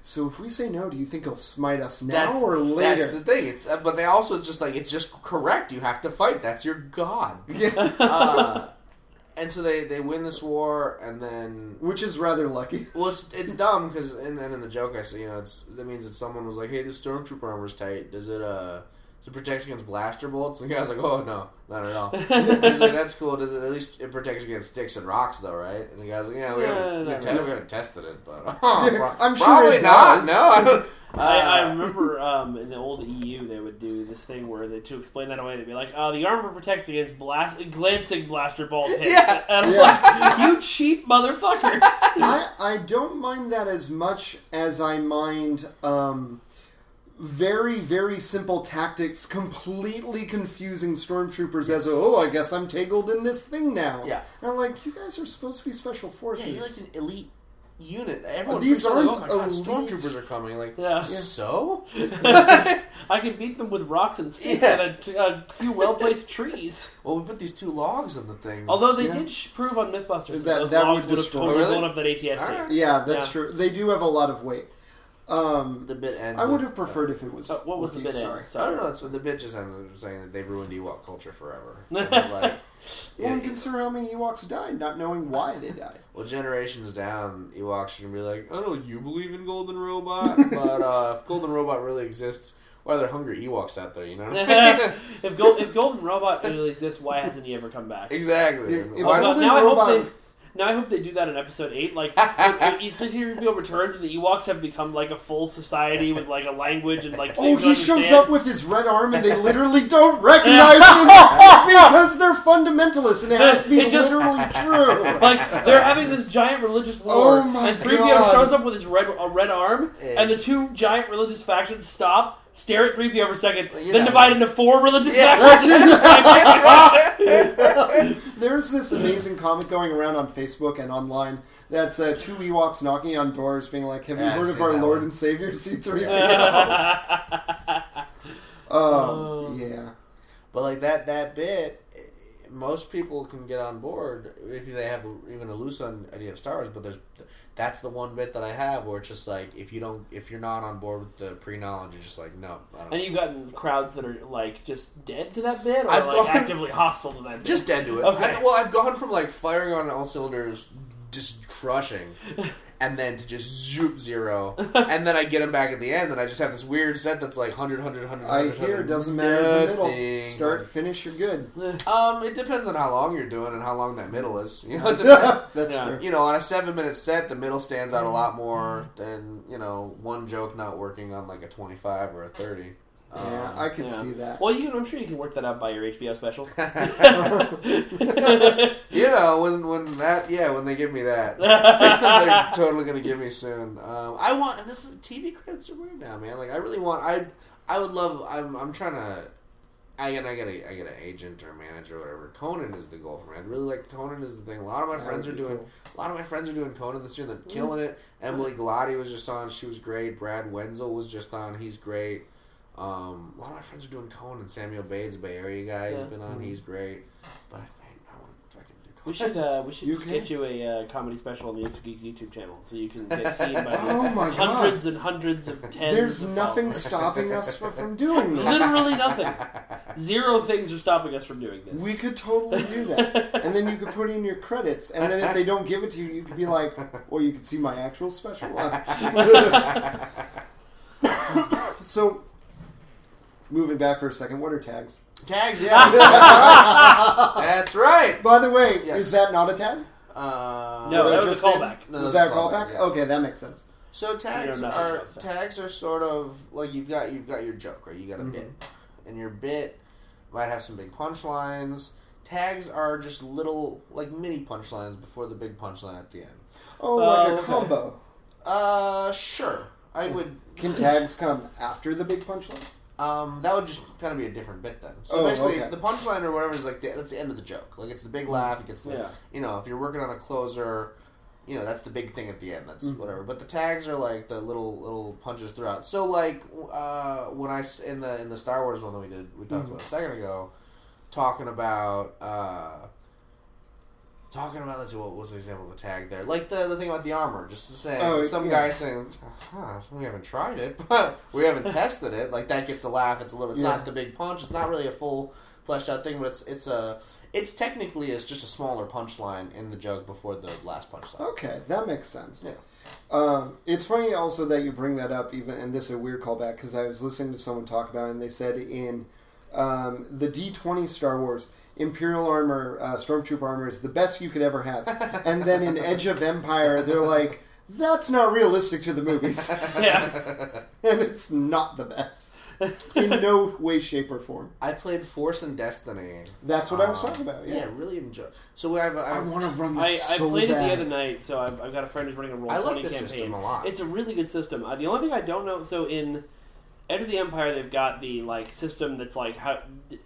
So if we say no, do you think he'll smite us now that's, or later? That's the thing. It's uh, but they also just like it's just correct. You have to fight. That's your god. *laughs* Yeah. uh, and so they they win this war, and then Which is rather lucky. *laughs* well, it's it's dumb because and then in the joke I say you know it's that means that someone was like, hey, this stormtrooper armor's tight. Does it uh does it protect against blaster bolts? And *laughs* the guy's like, oh no, not at all. *laughs* He's like, that's cool. Does it at least it protects against sticks and rocks though, right? And the guy's like, yeah, we Yeah, haven't we, te- really. we haven't tested it, but *laughs* oh, pro- I'm sure probably it not. No, I don't. I, I Uh, remember um, in the old EU they would do this thing where they to explain that away they'd be like, "Oh, the armor protects against blast glancing blaster bolt hits." Yeah. And I'm Yeah. like, "You cheap motherfuckers!" I, I don't mind that as much as I mind um, very, very simple tactics completely confusing stormtroopers as, oh, I guess I'm tangled in this thing now. Yeah. And I'm like, you guys are supposed to be special forces. Yeah, you're like an elite unit. Everyone These these are like, oh aren't my god, stormtroopers are coming. Like, Yeah. so? *laughs* I can beat them with rocks and sticks Yeah. and a few well placed *laughs* trees. well, we put these two logs in the things. Although they Yeah. did sh- prove on MythBusters that, That- those that logs would would have destroy- totally Oh, blown up that ATST. Alright. yeah, that's Yeah. true. They do have a lot of weight. Um, the bit ends. I would have preferred if it was. So what was the Wookiees, bit Sorry. end? I don't know. That's what the bit just ends with saying that they've ruined Ewok culture forever. *laughs* Like, Well, yeah, and consider how many Ewoks died, not knowing why they died. *laughs* well, generations down, Ewoks are gonna be like, I know you believe in Golden Robot, but uh, *laughs* if Golden Robot really exists, why are there hungry Ewoks out there? You know? What I mean? if, Gold, if Golden Robot really exists, why hasn't he ever come back? exactly. If- if Why- Now- Golden now I hope they. Now I hope they do that in episode eight. Like when, *laughs* when C3PO returns and the Ewoks have become like a full society with like a language and like. Oh, he shows up with his red arm and they *laughs* literally don't recognize him because they're fundamentalists and it has to be It just- literally true. *laughs* Like they're having this giant religious oh war, Oh and 3PO shows up with his red a red arm, and the two giant religious factions stop, stare at 3PO for a second, You're then not- divide into four religious Yeah. factions. *laughs* *laughs* There's this amazing comic going around on Facebook and online that's uh, two Ewoks knocking on doors being like, Have you Yeah, I've heard of our Lord one. and Savior C3PO? *laughs* Oh. um, yeah. But like that that bit, most people can get on board if they have even a loose idea of Star Wars. But there's that's the one bit that I have where it's just like if you don't if you're not on board with the pre knowledge, you're just like no. I don't and you've gotten crowds that are like just dead to that bit, or I've like gone- actively hostile to that bit. just dead to it. Okay. I- well, I've gone from like firing on all cylinders, just crushing, *laughs* and then to just zoop zero, *laughs* and then I get him back at the end, and I just have this weird set that's like 100, 100, 100, I 100, hear it 100, doesn't matter in the middle. Start, finish, you're good. *laughs* Um, it depends on how long you're doing and how long that middle is. You know, *laughs* depends. That's Yeah. true. you know, on a seven minute set, the middle stands out a lot more than you know one joke not working on like a twenty five or a thirty. Yeah, I could Yeah. see that. Well, you can, I'm sure you can work that out by your HBO special. *laughs* *laughs* You know, when when that yeah, when they give me that, *laughs* they're totally gonna give me soon. Um, I want and this is, TV credits are weird now, man. Like I really want I I would love. I'm I'm trying to. I get I get a I get an agent or a manager or whatever. Conan is the goal for me. I'd really like Conan is the thing. A lot of my That friends are doing cool. a lot of my friends are doing Conan this year. They're killing it. Emily Galati was just on. She was great. Brad Wenzel was just on. He's great. Um, a lot of my friends are doing Conan. And Samuel Bates, Bay Area guy, has Yeah. been on. He's great. But I, think I want to fucking do Conan. We should uh, we should You can? get you a uh, comedy special on the Instant Geek YouTube channel so you can get seen by *laughs* Oh my God. hundreds and hundreds of tens. There's of nothing followers. stopping us from doing this. Literally nothing. Zero things are stopping us from doing this. We could totally do that. And then you could put in your credits. And then if they don't give it to you, you could be like, or you could see my actual special. *laughs* *laughs* so, moving back for a second, what are tags? Tags, yeah. That's *laughs* right. That's right. By the way, Yes. is that not a tag? Uh, No, What I that was a just did? callback. No, Was that a a callback? callback, yeah. Okay, that makes sense. So tags nothing are about that. tags are sort of like you've got you've got your joke, right? You got a Mm-hmm. bit, and your bit might have some big punchlines. Tags are just little like mini punchlines before the big punchline at the end. Oh, like Oh, a okay. combo. Uh, sure. I would. Can tags *laughs* come after the big punchline? Um, that would just kind of be a different bit then. So Oh, basically, okay. the punchline or whatever is like the, that's the end of the joke. Like it's the big laugh. It gets the Yeah. you know if you're working on a closer, you know that's the big thing at the end. That's Mm-hmm. whatever. But the tags are like the little little punches throughout. So like uh, I in the in the Star Wars one that we did we talked Mm-hmm. about a second ago, talking about. Uh, Talking about let's see what was the example of a tag there, like the the thing about the armor. Just saying, Oh, some yeah. guy saying, huh, "We haven't tried it, *laughs* but we haven't *laughs* tested it." Like that gets a laugh. It's a little. It's Yeah. not the big punch. It's not really a full fleshed out thing, but it's it's a it's technically it's just a smaller punchline in the jug before the last punchline. Okay, that makes sense. Yeah. Um, it's funny also that you bring that up, even and this is a weird callback because I was listening to someone talk about it, and they said in um, the D twenty Star Wars. Imperial armor, uh, stormtrooper armor is the best you could ever have, *laughs* and then in Edge of Empire, they're like, "That's not realistic to the movies," Yeah. *laughs* and it's not the best in no way, shape, or form. I played Force and Destiny. That's what I was Um, talking about. Yeah, Yeah, really enjoy. So I have a, I I have, want to run that I, I played bad. it the other night, so I've, I've got a friend who's running a roll I like twenty the campaign. system a lot. It's a really good system. Uh, the only thing I don't know, so in Edge of the Empire, they've got the like system that's like how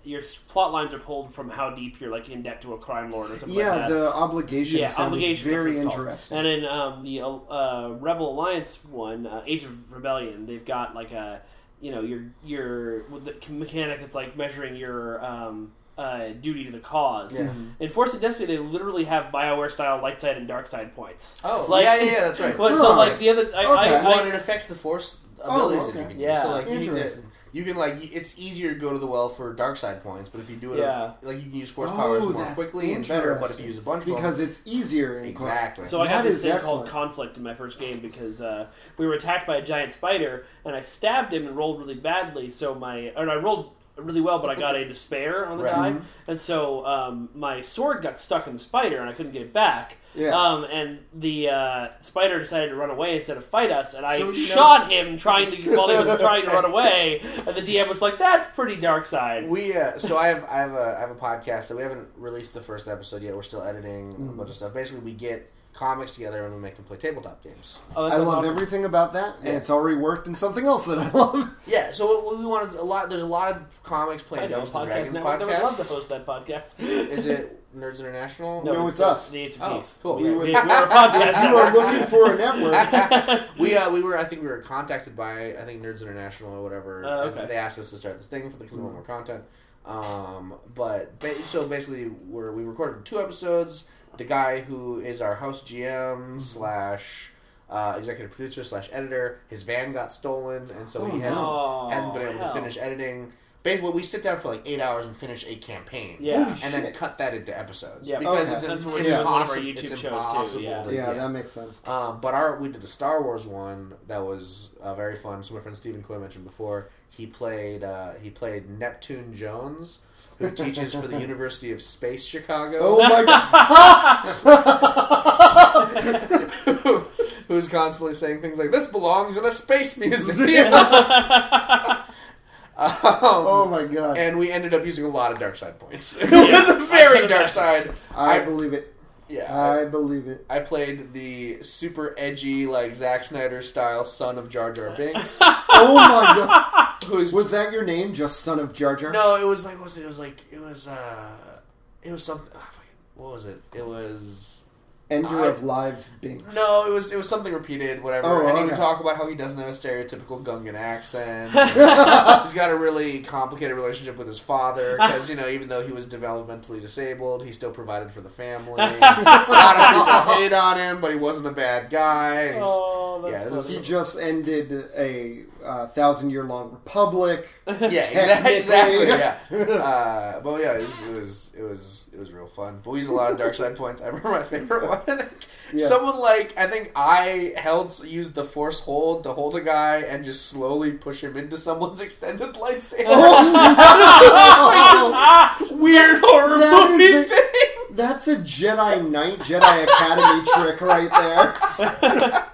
your plot lines are pulled from how deep you're like in debt to a crime lord or something yeah, like that. the obligation yeah, sounded obligation. very what called. interesting. And in um, the uh, Rebel Alliance one, uh, Age of Rebellion, they've got like a you know your your with the mechanic that's like measuring your um, uh, duty to the cause. Yeah. In Force and Destiny, they literally have Bioware style light side and dark side points. oh like- yeah, yeah, yeah, that's right. *laughs* Well, so Right. like the other, I, Okay. I, Well, I, and it affects the Force Oh, abilities that okay. you can Yeah. use. So like you to, Interesting. you can like it's easier to go to the well for dark side points, but if you do it Yeah. like you can use Force Oh, powers more quickly and better. But if you use a bunch of because them, it's easier in exactly. So I got That this thing excellent. called conflict in my first game because uh, we were attacked by a giant spider and I stabbed him and rolled really badly. So my or I rolled really well, but I got a despair on the Right. die, and so um, my sword got stuck in the spider and I couldn't get it back. Yeah. Um, and the uh, spider decided to run away instead of fight us, and I So, you know- shot him trying to while he was *laughs* trying to run away. And the DM was like, "That's pretty dark side." We uh, so I have I have a I have a podcast that we haven't released the first episode yet. We're still editing Mm. a bunch of stuff. Basically, we get comics together and we make them play tabletop games. Oh, I love awesome. everything about that, and Yeah. it's already worked in something else that I love. Yeah, so what we wanted a lot. There's a lot of comics playing Dungeons and podcast Dragons network. I would love to podcast. host that podcast. Is it Nerds International? No, it's us. The Ace of Oh, Geeks. cool. We, We we, would- we are a podcast *laughs* If you network. are looking for a network, *laughs* we uh, we were I think we were contacted by I think Nerds International or whatever. Oh, and okay. They asked us to start this thing for the because we want more content. Um, but ba- so basically, we're, we recorded two episodes. The guy who is our house GM slash uh, executive producer slash editor, his van got stolen, and so he Oh, hasn't no. hasn't been able hell. to finish editing. Basically, we sit down for like eight hours and finish a campaign. Yeah. Holy and then cut that into episodes Yeah. because Okay. it's, That's an, what we do with one of our impossible- YouTube it's shows, too, impossible yeah. to- yeah, that makes sense. um, but our we did the Star Wars one that was uh, very fun. So my friend Stephen Coy mentioned before he played uh, he played Neptune Jones, who teaches for the *laughs* University of Space Chicago, Oh my god! *laughs* who's constantly saying things like "This belongs in a space museum." *laughs* Um, Oh my god! and we ended up using a lot of dark side points. *laughs* it was a very dark side. I I, believe it. yeah, I- I believe it. I played the super edgy, like Zack Snyder style son of Jar Jar Binks, *laughs* *laughs* Oh my god! who's Was that your name? Just son of Jar Jar? No, it was like was it? It was like it was uh it was something oh, fucking- what was it? It was Ender I- of Lives Binks. no, it was it was something repeated, whatever. Oh, and he would talk about how he doesn't have a stereotypical Gungan accent. *laughs* He's got a really complicated relationship with his father because you know even though he was developmentally disabled, he still provided for the family. *laughs* a lot of people hate on him, but he wasn't a bad guy. he's- oh. Oh, Yeah, was- He just ended a uh, thousand year long republic. *laughs* yeah, exactly, exactly, yeah. *laughs* Uh, but yeah, it was, it was it was it was real fun. But we used a lot of dark side points. I remember my favorite one. *laughs* Yeah. Someone like I think I held used the force hold to hold a guy and just slowly push him into someone's extended lightsaber. Weird horror That movie a- thing. That's a Jedi Knight, Jedi Academy trick right there.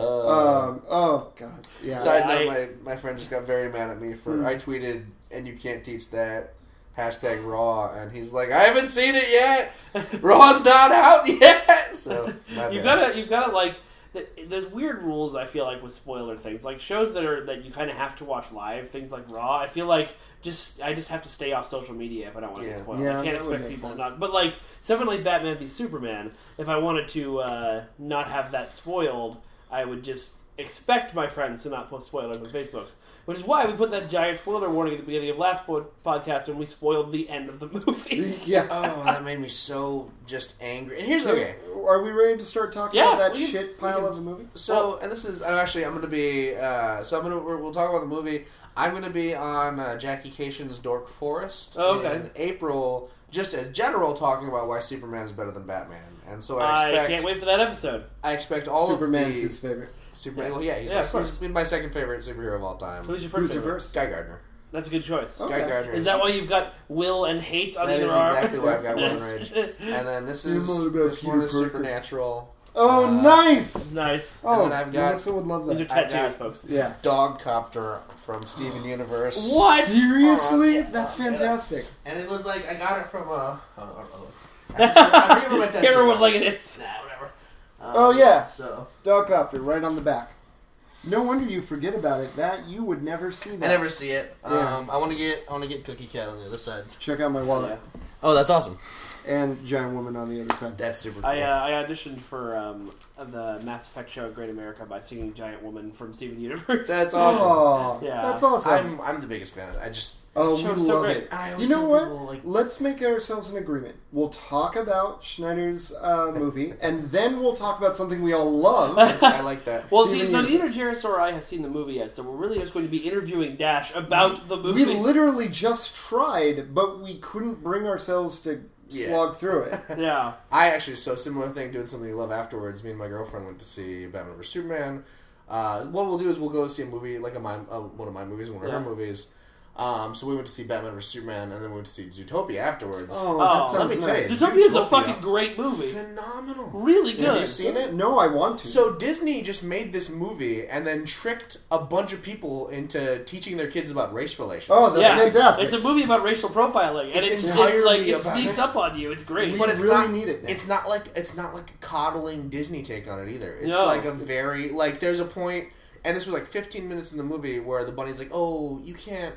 Um, oh god, yeah. Side I- note: my my friend just got very mad at me for Hmm. I tweeted and you can't teach that hashtag raw and he's like I haven't seen it yet. *laughs* Raw's not out *laughs* yet. So *laughs* You've got to, you've got to like, th- there's weird rules. I feel like with spoiler things, like shows that are that you kind of have to watch live. Things like Raw. I feel like just I just have to stay off social media if I don't want to Yeah. get spoiled. Yeah, I can't expect people sense. not. But like something like Batman v Superman, if I wanted to uh, not have that spoiled, I would just expect my friends to not post spoilers on Facebook. Which is why we put that giant spoiler warning at the beginning of last po- podcast when we spoiled the end of the *laughs* movie. yeah. Oh, that made me so just angry. And here's the okay. Are we ready to start talking Yeah, about that we can- shit pile of a movie? So, and this is I'm actually I'm gonna be uh, so I'm gonna we're, we'll talk about the movie. I'm gonna be on uh, Jackie Kashian's Dork Forest Oh, okay. in April, just as general talking about why Superman is better than Batman. And so I I can't wait for that episode. I expect all Superman's of his the favorite. Superman. Well, yeah, he's, Yeah, my, of course. he's been my second favorite superhero of all time. Who's your first? Who's your favorite? first? Guy Gardner. That's a good choice. Okay. Guy Gardner. Is that why you've got will and hate on That either is arm? exactly why I've got one Yes. *laughs* rage. And then this is more about this one is supernatural. Oh, Uh, nice! nice. Oh, then I've got- Melissa would love These are that. I've tattoos, got- folks. Yeah. Dog Copter from Steven Universe. What? Seriously? Yeah. That's fantastic. And it was like I got it from uh, oh, oh. I forget- what my Can't remember what was. like it is. Nah, whatever. Um, Oh, yeah. So Dog Copter, right on the back. No wonder you forget about it. That you would never see that. I never see it. Yeah. Um, I want to get I want to get Cookie Cat on the other side. Check out my wallet. Oh, that's awesome. And Giant Woman on the other side. That's super. Cool. I, uh, I auditioned for um, the Mass Effect show Great America by singing Giant Woman from Steven Universe. That's *laughs* awesome. Yeah. that's awesome. I'm I'm the biggest fan of it. I just oh, we is so love great. it. And I always You know tell what? people, like- Let's make ourselves an agreement. We'll talk about Snyder's uh, *laughs* movie, and then we'll talk about something we all love. I like that. Well, Steven see, no, Universe. neither Jarys or I have seen the movie yet, so we're really just going to be interviewing Dash about the movie. we literally just tried, but we couldn't bring ourselves to Yeah. slog through it. *laughs* yeah. I actually so similar thing doing something you love afterwards. Me and my girlfriend went to see Batman vs Superman. Uh, what we'll do is we'll go see a movie like a my, uh, one of my movies, one of Yeah. her movies. Um, so we went to see Batman vs Superman, and then we went to see Zootopia afterwards. Oh, Oh, that let sounds me tell you, nice. Zootopia is a Zootopia. fucking great movie. Phenomenal. Really good. Have you seen it? No, I want to. So Disney just made this movie and then tricked a bunch of people into teaching their kids about race relations. Oh, that's yeah, fantastic. It's a movie about racial profiling, and It's it's, it, entirely like it about- sneaks up on you. It's great. We but it's really not, need it now. It's not like it's not like a coddling Disney take on it either. It's No. like a very like there's a point, and this was like 15 minutes in the movie where the bunny's like, "Oh, you can't.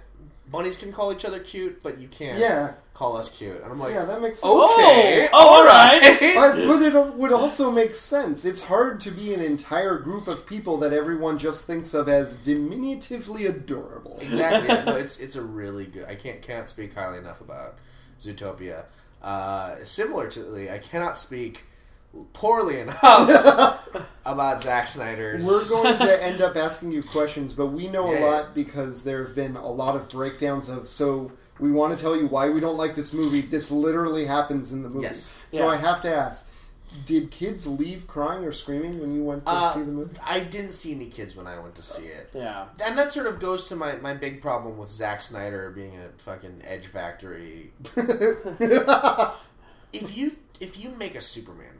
Bunnies can call each other cute, but you can't Yeah. call us cute." And I'm like, yeah, that makes sense. "Okay, Oh, oh, all right." *laughs* But, but it would also make sense. It's hard to be an entire group of people that everyone just thinks of as diminutively adorable. exactly. Yeah, *laughs* no, it's it's a really good. I can't can't speak highly enough about Zootopia. Uh, similarly, I cannot speak poorly enough *laughs* about Zack Snyder's. We're going to end up *laughs* asking you questions, but we know Yeah, a yeah. lot because there have been a lot of breakdowns of. So we want to tell you why we don't like this movie. This literally happens in the movie. Yes. So Yeah. I have to ask: Did kids leave crying or screaming when you went to Uh, see the movie? I didn't see any kids when I went to see it. yeah. And that sort of goes to my, my big problem with Zack Snyder being a fucking edge factory. *laughs* if you if you make a Superman movie,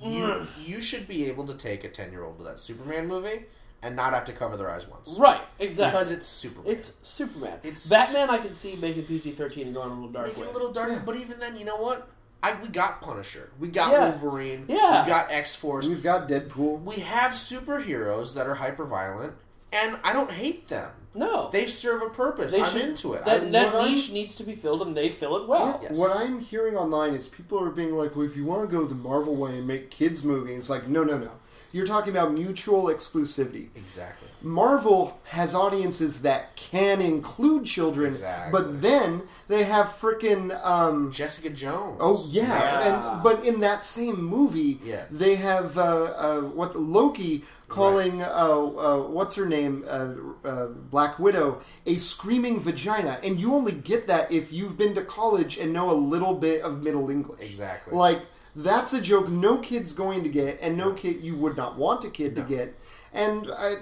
you mm. you should be able to take a ten year old to that Superman movie and not have to cover their eyes once. Right. Exactly. Because it's Superman. it's Superman. It's- Batman. I can see making PG thirteen and going a little dark Make it with. a little darker, but even then, you know what? I, we got Punisher. We got Yeah. Wolverine. Yeah. We got X Force. We've got Deadpool. We have superheroes that are hyper violent, and I don't hate them. No, They serve a purpose. They I'm should- into it. That, I- that what I'm- niche needs to be filled, and they fill it well. Yes. What I'm hearing online is people are being like, well, if you want to go the Marvel way and make kids movies, it's like, no, no, no. You're talking about mutual exclusivity. exactly. Marvel has audiences that can include children, Exactly. but then they have frickin' um, Jessica Jones. Oh yeah, Yeah. and but in that same movie, Yeah. they have uh, uh, what's Loki calling uh, uh, what's her name uh, uh, Black Widow a screaming vagina, and you only get that if you've been to college and know a little bit of Middle English. Exactly. Like that's a joke no kid's going to get, and no kid you would not want a kid to get, and I.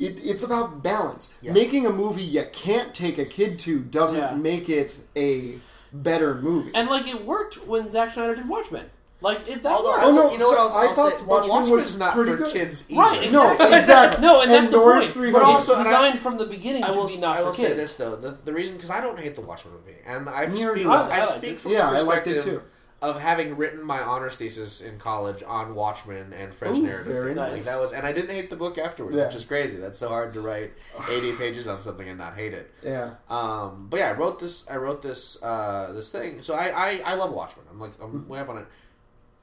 It, it's about balance. Yeah. Making a movie you can't take a kid to doesn't Yeah. make it a better movie. And like it worked when Zack Snyder did Watchmen. Like it that Although, worked. Oh, no, you know what else I I'll thought say? Watchmen Watchmen's was not pretty for good. kids either. Right, No, exactly. exactly. *laughs* No, and that's And the point. 300. But It's also- and I- designed from the beginning I to will. be not I will for say kids. this though: the, the reason because I don't hate the Watchmen movie, and I Neither speak. do I. I I liked speak it. from Yeah, the I liked it too. Of having written my honors thesis in college on Watchmen and French Ooh, narrative. very Like that was, and I didn't hate the book afterwards, Yeah. which is crazy. That's so hard to write eighty *sighs* pages on something and not hate it. Yeah. Um, but yeah, I wrote this. I wrote this. Uh, this thing. So I, I, I love Watchmen. I'm like, I'm way up on it.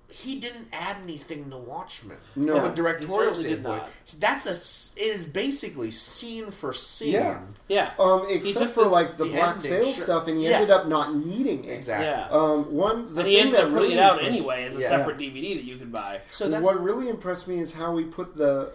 He didn't add anything to Watchmen No. from a directorial He certainly did standpoint. That's a it is basically scene for scene. Yeah. Yeah. Um, except for this- like the, the Black ending, Sail sure. stuff, and he Yeah. ended up not needing it. Exactly. Yeah. Um, one the and he thing ended that really it out anyway as a Yeah. separate DVD that you could buy. So that's what really impressed me is how he put the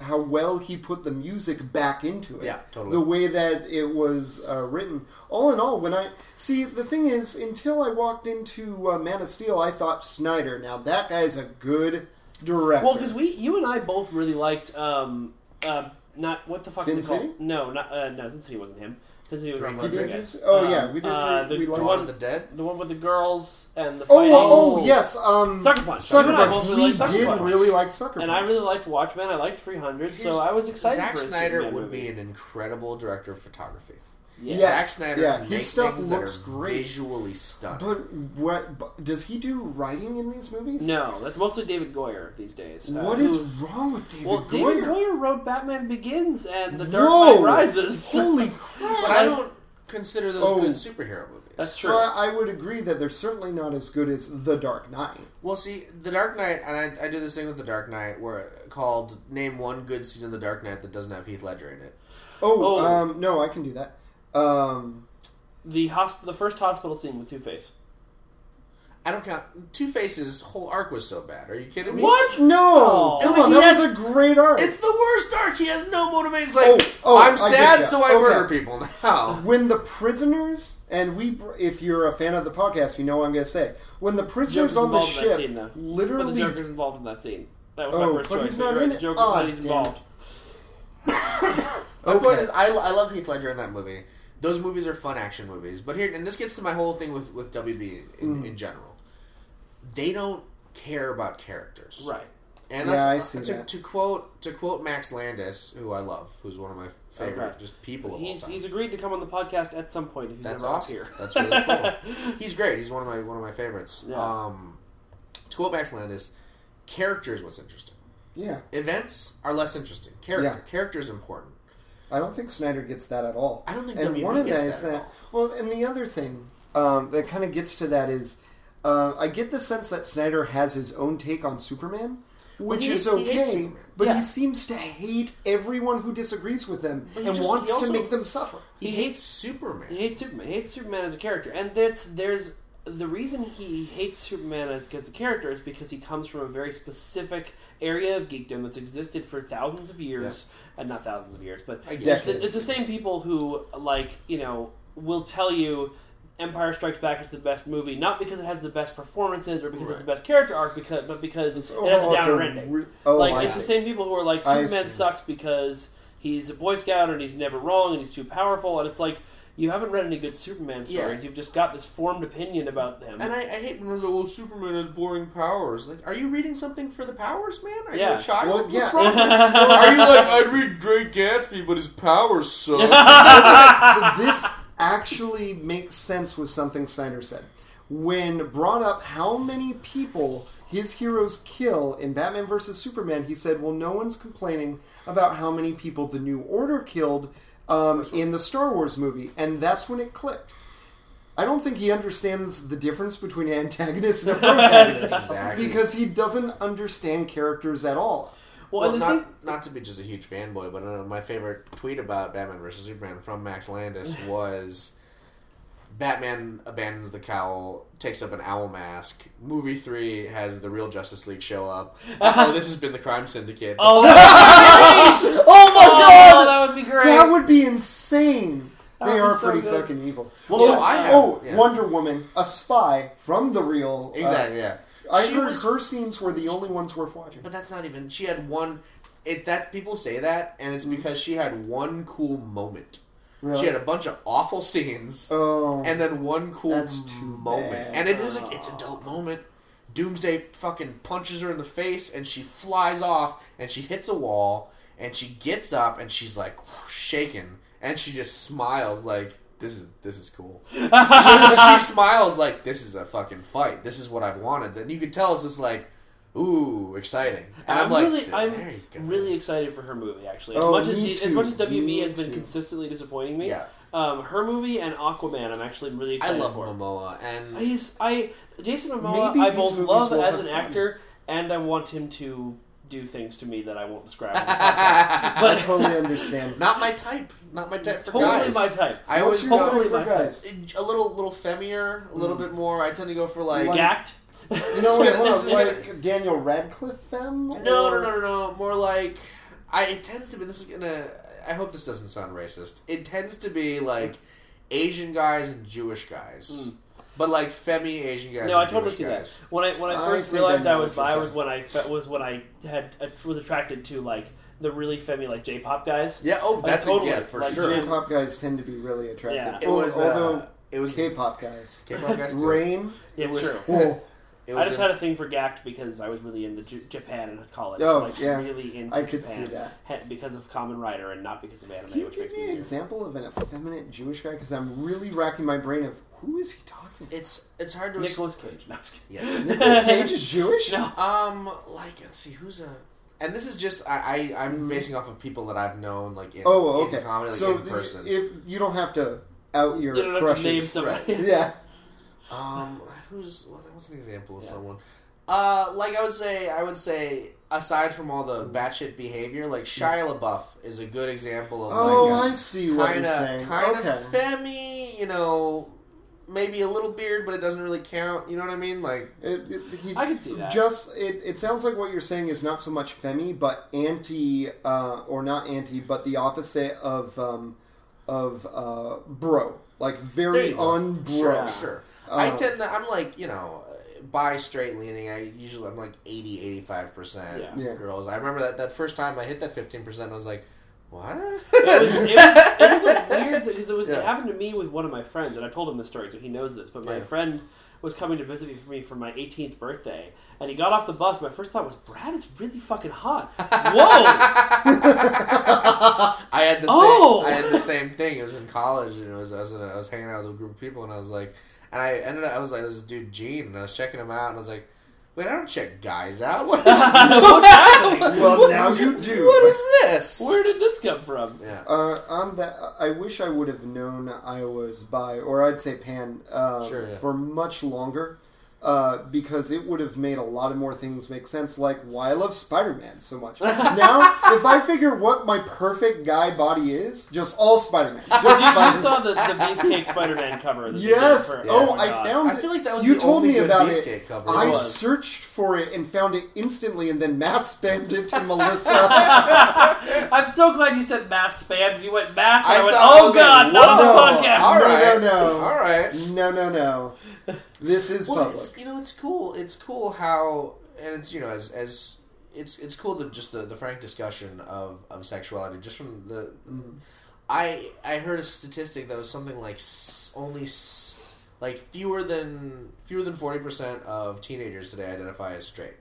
uh, how well he put the music back into it. Yeah, totally. The way that it was uh, written. All in all, when I see the thing is, until I walked into uh, Man of Steel, I thought Snyder. Now that guy's a good director. Well, because we, you and I both really liked, um, uh, not what the fuck Sin is it called? No, not uh, no. Sin City wasn't him. Sin City was Ron He did Rodriguez. this- oh Um, yeah, we did. uh, the, we the liked Dawn one, of the Dead. the one with the girls and the Oh, fighting. oh, oh, yes. Um, Sucker Punch. Sucker You and I Punch. both We really Sucker did Punch. really like Sucker Punch. And I really liked Watchmen. I liked 300, so Here's- I was excited Zack for a Snyder Superman would movie. be an incredible director of photography. Yes. Yes. Zack Snyder yeah, can his make stuff things looks great. visually stunning. But what but does he do writing in these movies? No, that's mostly David Goyer these days. Uh, What is wrong with David Goyer? Well, Goyer? David Goyer wrote Batman Begins and The Dark Whoa! Knight Rises. *laughs* Holy but crap! I don't consider those Oh. good superhero movies. That's true. But I would agree that they're certainly not as good as The Dark Knight. Well, see, The Dark Knight, and I, I do this thing with The Dark Knight where called name one good scene in The Dark Knight that doesn't have Heath Ledger in it. Oh, Oh. um, no, I can do that. Um, The hosp- the first hospital scene with Two Face. I don't count. Two Face's whole arc was so bad. Are you kidding me? What? no, Oh. come He on, that has- was a great arc. It's the worst arc. He has no motivation. It's like, Oh, oh, I'm I sad, get ya. so I Okay. murder people now. *laughs* when the prisoners and we, if you're a fan of the podcast, you know what I'm going to say. When the prisoners Joker's on the involved in that ship scene, though. But the literally Joker's involved in that scene. That was Oh, my first but choice. he's not you're in right, it? Joker, Ah, but he's damn involved. My point is, I, I love Heath Ledger in that movie. Those movies are fun action movies. But here, and this gets to my whole thing with, with WB in, Mm. in general. They don't care about characters. Right. And Yeah, that's, I see to, that. to quote to quote Max Landis, who I love, who's one of my favorite Okay. just people of all He's, time. he's agreed to come on the podcast at some point if he's That's ever awesome. up here. That's really cool. *laughs* He's great. He's one of my one of my favorites. Yeah. Um, to quote Max Landis, character is what's interesting. yeah. Events are less interesting. Character Yeah. character is important. I don't think Snyder gets that at all. I don't think and WB one of gets that is that at that. Well, and the other thing um, that kind of gets to that is, uh, I get the sense that Snyder has his own take on Superman, which he is hates- okay, Superman. but Yeah. he seems to hate everyone who disagrees with him and just- wants also- to make them suffer. He, hates Superman. He hates Superman. He hates Superman as a character, and that's there's the reason he hates Superman as, a character is because he comes from a very specific area of geekdom that's existed for thousands of years, and not thousands of years, but it's the, it's the same people who like you know will tell you. Empire Strikes Back is the best movie, not because it has the best performances or because it's the best character arc, because but because it has a Oh, it's downer ending. re- oh, like I it's the same people who are like Superman sucks because he's a Boy Scout and he's never wrong and he's too powerful, and it's like you haven't read any good Superman Yeah. stories. You've just got this formed opinion about him. And I, I hate when they're like, well, Superman has boring powers. Like, are you reading something for the powers, man? Are you a child? Well, yeah. What's wrong with *laughs* you? Are you *laughs* like, I'd read Great Gatsby, but his powers suck? *laughs* so this actually makes sense with something Snyder said. When brought up how many people his heroes kill in Batman vs. Superman, he said, Well, no one's complaining about how many people the New Order killed um, in the Star Wars movie. And that's when it clicked. I don't think he understands the difference between an antagonist and a *laughs* protagonist. Exactly. Because he doesn't understand characters at all. well, Well, not thing, not to be just a huge fanboy, but uh, my favorite tweet about Batman vs Superman from Max Landis *laughs* was Batman abandons the cowl, takes up an owl mask. Movie three has the real Justice League show up. *laughs* oh, this has been the crime syndicate. oh, *laughs* Oh my oh, god! that would be great. That would be insane. That They are so pretty good. fucking evil. Well, oh, so I have- oh, yeah. Wonder Woman, a spy from the real. uh, exactly. Yeah, I She heard was- her scenes were the only ones worth watching. But that's not even. She had one. It that's people say that, and it's because she had one cool moment. Really? She had a bunch of awful scenes, Oh, and then one cool That's too moment. bad. And it is like it's a dope moment. Doomsday fucking punches her in the face, and she flies off, and she hits a wall, and she gets up, and she's like shaking, and she just smiles like this is this is cool. *laughs* she, she smiles like this is a fucking fight. This is what I've wanted. Then you could tell it's just like, ooh, exciting. And I'm, I'm, like, really, there I'm really excited for her movie. Actually, as Oh, much as me D- as much as WB Me has been too. consistently disappointing me, Yeah. um, her movie and Aquaman, I'm actually really excited. I love for. Momoa, and He's I Jason Momoa. I both love as an fun. actor, and I want him to do things to me that I won't describe. on the *laughs* podcast. I but totally understand. not my type. Not my type for totally guys. my type. I always What's your go totally type for my type. guys? a little little femmier, a little bit more. I tend to go for like Like- Gackt. No, is wait, gonna- hold this on. is Like Daniel Radcliffe femme? No, no, Or- no, no, no. More like I. It tends to be. This is gonna. I hope this doesn't sound racist. It tends to be like Asian guys and Jewish guys, but like femi Asian guys. No, I and totally Jewish see guys. that. When I when I I first I realized I, know was bi saying. was when I fe- was when I had uh, was attracted to like the really femmy like J-pop guys. Yeah. Oh, Like, that's totally. a, yeah for Like, sure. J-pop guys tend to be really attractive. Yeah. It was. although uh, it was K-pop guys. K-pop guys. Too. Rain. It's was- true. Oh, It *laughs* I was just a- had a thing for Gackt because I was really into J- Japan in college. Oh, like, yeah. really into I could Japan. see that. Because of Kamen Rider and not because of anime, Can you which give makes me me an weird. example of an effeminate Jewish guy? Because I'm really racking my brain of who is he talking to? It's it's hard to. Nicolas Cage. No, I'm kidding. Yes. Nicolas Cage is Jewish? No. Um, like let's see, who's a. And this is just I, I I'm basing off of people that I've known like in, Mm-hmm. Oh, in okay. comedy like so in person. if you don't have to out your You don't have crushes, to name somebody. yeah. Um, who's well, what's an example of someone? Uh, like I would say, I would say aside from all the batshit behavior, like Shia LaBeouf is a good example of Oh, like I see what kind you're of saying. kind okay. of femmy, you know, maybe a little beard, but it doesn't really count. You know what I mean? Like It, it, he, I can see that. Just it, it sounds like what you're saying is not so much femi, but anti, uh, or not anti, but the opposite of um, of uh, bro, like very you go. unbro. Sure, sure. I Um, tend to. I'm like you know. Bi straight leaning, I usually I'm like 80 85 percent Yeah. Yeah. girls. I remember that that first time I hit that fifteen percent, I was like, what? it was, it was, it was a weird because it was Yeah. it happened to me with one of my friends, and I told him the story, so he knows this. But my Yeah. friend was coming to visit me for me for my 18th birthday, and he got off the bus. My first thought was, Brad is really fucking hot. Whoa! *laughs* I had the Oh! same. I had oh! the same thing. It was in college, and it was I was in a, I was hanging out with a group of people, and I was like, and I ended up I was like this dude Gene, and I was checking him out, and I was like, wait, I don't check guys out. *laughs* What is *laughs* What's *laughs* happening? Well, now you do. what is this? Where did this come from? yeah. Uh, on that, I wish I would have known I was bi, or I'd say pan, uh, Sure, yeah. for much longer, uh, because it would have made a lot of more things make sense, like why I love Spider-Man so much. *laughs* now, if I figure what my perfect guy body is, just all Spider-Man. Just You, you Spider-Man. saw the, the Beefcake Spider-Man cover. that Yes. for- oh, I God. found I feel like that was you the told only me good about Beefcake it. cover. I It was. searched for it and found it instantly, and then mass spammed it to *laughs* Melissa. *laughs* I'm so glad you said mass spam. You went mass, and I, I went, oh was like, god, not on the podcast. All No, no, no. all right. no, no, no. This is Well, public. it's, you know, it's cool. It's cool how, and it's you know, as as it's it's cool to just the, the frank discussion of, of sexuality, just from the. Mm-hmm. I I heard a statistic that was something like only s- like fewer than fewer than forty percent of teenagers today identify as straight.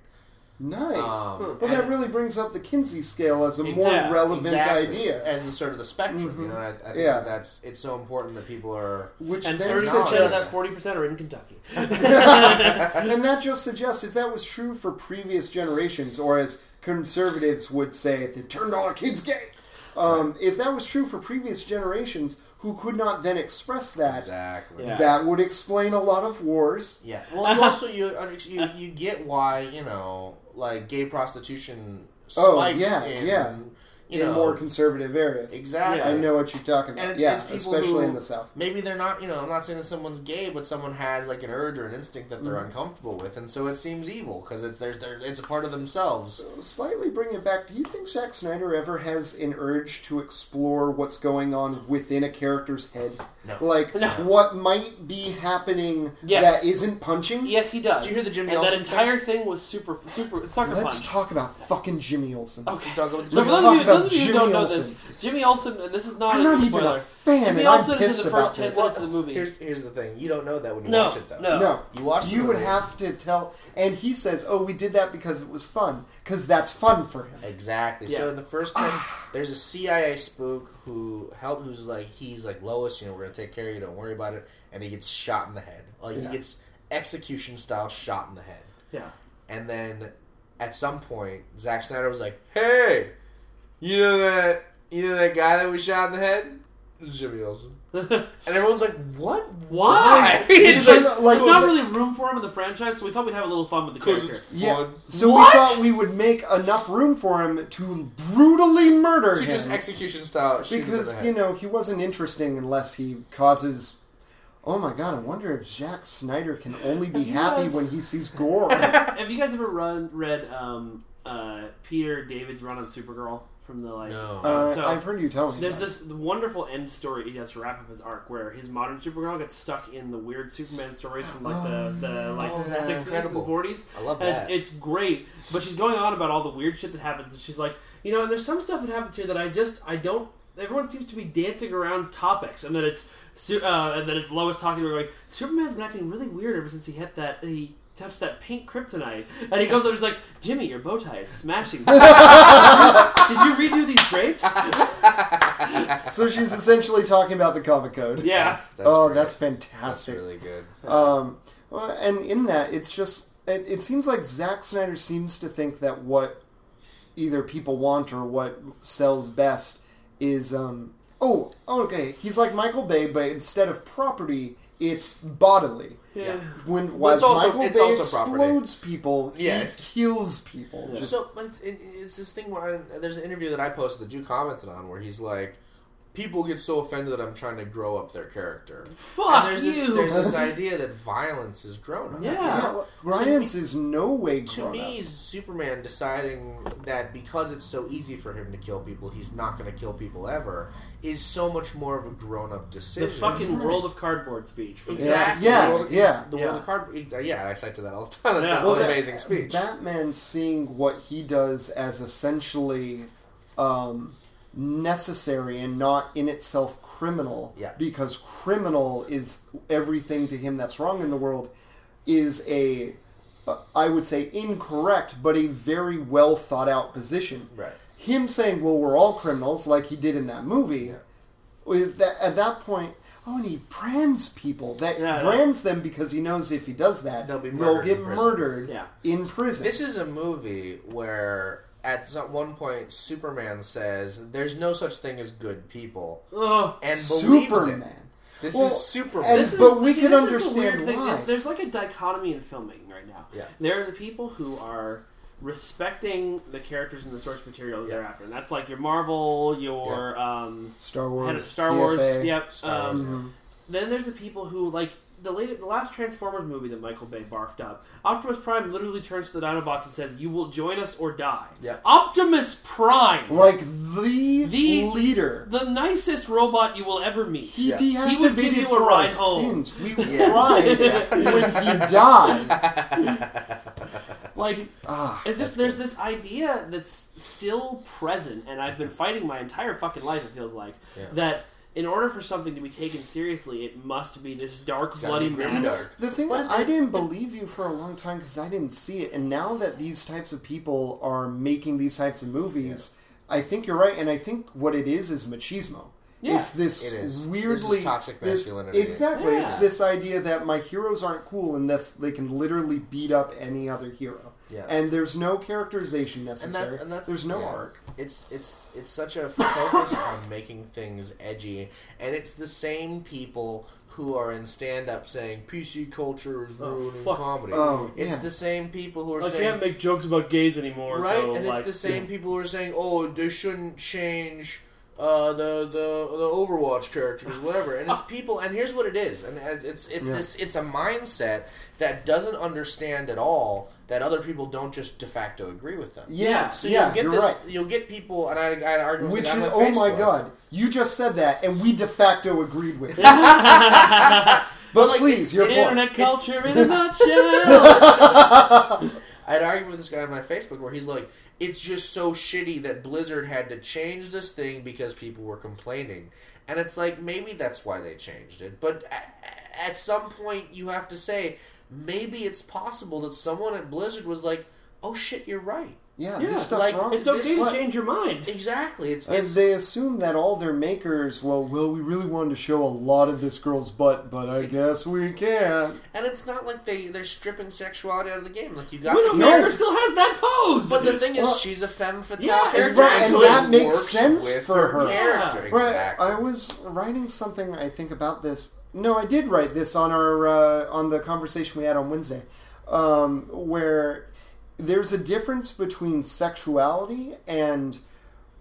Nice. Um, well, that really brings up the Kinsey scale as a more Yeah, relevant Exactly, idea, as the sort of the spectrum. You know, I, I think Yeah. that's it's so important that people are. which And then thirty percent of that forty percent are in Kentucky. *laughs* *laughs* and that just suggests if that was true for previous generations, or as conservatives would say, they turned all our kids gay. Um, If that was true for previous generations, who could not then express that, Exactly. Yeah. that would explain a lot of wars. Yeah. Well, you also you you you get why you know like gay prostitution Oh, spikes yeah, in yeah. You in know more conservative areas. exactly. I know what you're talking And about. it's, yeah, it's especially who, in the South. Maybe they're not, you know, I'm not saying that someone's gay, but someone has like an urge or an instinct that Mm. they're uncomfortable with, and so it seems evil because it's there's there, it's a part of themselves. So Slightly bring it back. Do you think Zack Snyder ever has an urge to explore what's going on within a character's head? No. Like No. what might be happening Yes. that isn't punching? Yes, he does. Did you hear the Jimmy And that entire thing was super, super sucker Let's punch. talk about fucking Jimmy Olsen. Okay. Talk about Let's for those talk of you, about those of you who Jimmy don't know Olsen. this, Jimmy Olsen, and this is not I'm a not even a fan, Jimmy and I'm Olsen is in the first ten minutes of the movie. Here's here's the thing. You don't know that when you No, watch it though. no. No, You watch the You would movie. have to tell, and he says, "Oh, we did that because it was fun, because that's fun for him." Exactly. Yeah. So in the first ten, *sighs* there's a CIA spook who help who's like he's like Lois. You know, we're gonna take care of you. Don't worry about it. And he gets shot in the head. Like Yeah. he gets execution style shot in the head. Yeah. And then at some point, Zack Snyder was like, "Hey, you know that you know that guy that we shot in the head, Jimmy Olsen." *laughs* and everyone's like, "What? Why? *laughs* It's It's like- like, like- there's not really room for him in the franchise, so we thought we'd have a little fun with the character. Yeah. Fun. So What? we thought we would make enough room for him to brutally murder To him just execution style, shoot him in the because head. you know he wasn't interesting unless he causes. Oh my god! I wonder if Zack Snyder can only be happy does. when he sees gore. *laughs* Have you guys ever run read um, uh, Peter David's run on Supergirl from the like? No. Uh, So, I've heard you tell me. There's that. this wonderful end story he does to wrap up his arc, where his modern Supergirl gets stuck in the weird Superman stories from like the the like Oh, that's 60s and incredible. 40s. I love And that. It's, it's great, but she's going on about all the weird shit that happens, and she's like, you know, and there's some stuff that happens here that I just I don't. Everyone seems to be dancing around topics, and then it's Su- uh, and then it's Lois talking to her like Superman's been acting really weird ever since he hit that he touched that pink kryptonite, and he goes up and he's like, Jimmy, your bow tie is smashing. *laughs* Did you redo these drapes? *laughs* so she's essentially talking about the comic code. Yeah. That's, that's oh, great. that's That's fantastic. really good. Um, well, and in that, it's just it, it seems like Zack Snyder seems to think that what either people want or what sells best is um oh okay he's like Michael Bay, but instead of property, it's bodily. Yeah. When Well, it's while also- Michael it's Bay also property. explodes people, Yeah. he kills people. Just, So, but it's, it, it's this thing where I, there's an interview that I posted that you commented on where he's like, people get so offended that I'm trying to grow up their character. Fuck and there's you. this there's this *laughs* idea that violence is grown up. Yeah. yeah, Ryans is no way To grown me, up. Superman deciding that because it's so easy for him to kill people, he's not going to kill people ever, is so much more of a grown up decision. the fucking world of cardboard speech. Exactly. Yeah, The world, yeah. The Yeah. world of card. Yeah, I cite to that all the time. *laughs* That's, Yeah. that's Well, an that- amazing speech. Batman seeing what he does as essentially um, necessary and not in itself criminal, Yeah. because criminal is everything to him that's wrong in the world, is a, uh, would say incorrect, but a very well thought out position. Right. Him saying, "Well, we're all criminals," like he did in that movie. Yeah. That, at that point, oh, and he brands people. That Yeah, yeah. brands them because he knows if he does that, They'll be they'll get in murdered Yeah. in prison. This is a movie where at some- one point Superman says, "There's no such thing as good people," Ugh. and believes Superman. it. This Well, is Superman. and- This is, but we see, can this is the understand weird thing. why. There's like a dichotomy in filmmaking right now. Yeah. There are the people who are respecting the characters in the source material that they're Yeah. after. And that's like your Marvel, your um, Star Wars, head of Star Wars. TFA. Yep. Star Wars, um, Then there's the people who like the late, the last Transformers movie that Michael Bay barfed up. Optimus Prime literally turns to the Dinobots and says, "You will join us or die." Yeah. Optimus Prime, Like the, The- leader. the nicest robot you will ever meet. He Yeah. He would give you a ride home. sins. We *laughs* Yeah. cried *laughs* when he died. Like Ah, It's just there's this idea that's still present, and I've been fighting my entire fucking life. It feels like Yeah. that in order for something to be taken seriously, it must be this dark, gotta bloody be mess. dark. The thing But that I didn't believe you for a long time because I didn't see it, and now that these types of people are making these types of movies, I think you're right, and I think what it is is machismo. Yeah, it's this it is. weirdly this toxic this- masculinity. exactly, it's this idea that my heroes aren't cool unless they can literally beat up any other hero. Yeah. And there's no characterization and necessary. that's and that's there's no yeah. arc. It's it's it's such a focus on making things edgy, and it's the same people who are in stand up saying PC culture is Oh, ruining fuck. comedy. Oh, it's yeah. the same people who are I saying can't make jokes about gays anymore. right, so, and like, it's the same people who are saying, "Oh, they shouldn't change." Uh, the the the Overwatch characters, *laughs* whatever, and it's people, and here's what it is, and it's it's Yeah. this it's a mindset that doesn't understand at all that other people don't just de facto agree with them. Yeah, So yeah, you'll get you're this. right. You'll get people, and I, I had an argument Which with is, that on oh my god, you just said that, and we de facto agreed with it. *laughs* but like, please, it's- your it's point. Internet It's- culture in a nutshell. *laughs* I had argued with this guy on my Facebook where he's like, "It's just so shitty that Blizzard had to change this thing because people were complaining," and it's like maybe that's why they changed it, but at some point you have to say maybe it's possible that someone at Blizzard was like, "Oh shit, you're right." Yeah, Yeah, this stuff's like, wrong. It's okay This- to change your mind. Exactly. It's And it's they assume that all their makers, well, well, we really wanted to show a lot of this girl's butt, but I guess we can't. and it's not like they they're stripping sexuality out of the game. Like you got Widowmaker the still has that pose. But the thing is, Well, she's a femme fatale Yeah, character, right, and, and that it makes sense for her. character. Right, Exactly. I was writing something, I think, about this. No, I did write this on our uh, on the conversation we had on Wednesday, um, where there's a difference between sexuality and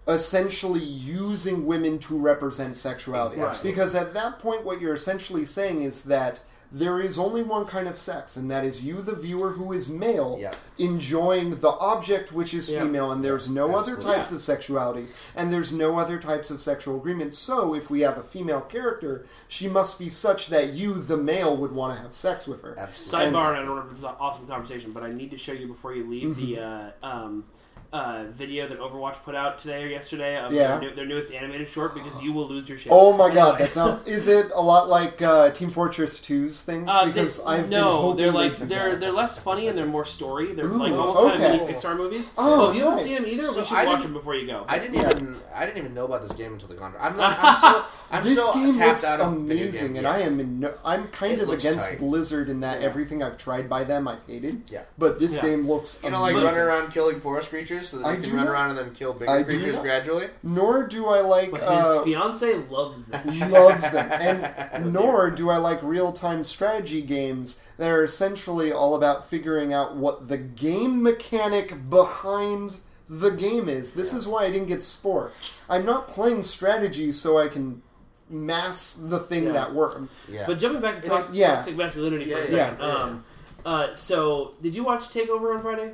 essentially using women to represent sexuality. Exactly. Because at that point, what you're essentially saying is that there is only one kind of sex, and that is you, the viewer, who is male, Yeah. enjoying the object which is Yeah. female, and there's no other Absolutely. types of sexuality, and there's no other types of sexual agreement. So, if we have a female character, she must be such that you, the male, would want to have sex with her. Absolutely. Sidebar, and I don't remember if this an awesome conversation, but I need to show you before you leave the Mm-hmm. uh, um, uh, video that Overwatch put out today or yesterday of Yeah. their, new, their newest animated short because you will lose your shit. Oh my god, Anyway. that's *laughs* not. Is it a lot like uh, Team Fortress 2's things? Uh, they- because I've no, hoping they're like they'd do they're that. they're less funny and they're more story. They're Ooh, like almost kind of okay. mini Pixar movies. Oh, if you haven't nice. seen them either, So we should I watch them before you go. I didn't Yeah. even I didn't even know about this game until the contract. I'm *laughs* not. I'm so I'm this so game looks out amazing, and yeah. I am in no, I'm kind It of against tight. Blizzard in that Yeah. everything I've tried by them I've hated. Yeah. But this game looks You know, like running around killing forest creatures so that I you can run not- around and then kill bigger I creatures not- gradually. Nor do I like but his uh, fiance loves them. *laughs* loves them, *laughs* and nor do I like real time strategy games that are essentially all about figuring out what the game mechanic behind the game is. This is why I didn't get Spore. I'm not playing strategy so I can mass the thing Yeah. that works. Yeah. But jumping back to It's- toxic, yeah. toxic masculinity for a Yeah, second. yeah, yeah. Um, uh, so, did you watch Takeover on Friday?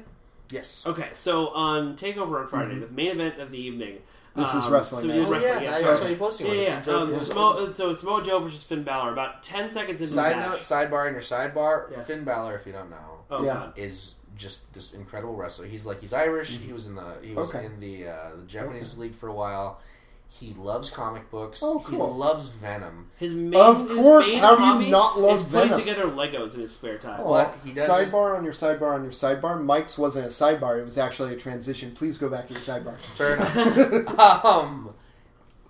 Yes. Okay, so on Takeover on Friday, the main event of the evening. Mm-hmm. This is um, wrestling, So yeah. it is Oh, wrestling. yeah, Yeah, I sorry. saw you posting Yeah, one. yeah. It's a Um, joke. Samoa, so Samoa Joe versus Finn Balor. About ten seconds into Side the match. note, sidebar in your sidebar. Yeah. Finn Balor, if you don't know, oh Yeah. god. is just this incredible wrestler. He's like he's Irish. He was in the he was Okay. in the uh, the Japanese league for a while. He loves comic books. Oh, He loves Venom. His main, Of his course, main how do you hobby not love is putting Venom? together Legos in his spare time. Oh, But he does this- sidebar on your sidebar on your sidebar. Mike's wasn't a sidebar; it was actually a transition. Please go back to your sidebar. Fair *laughs* enough. um,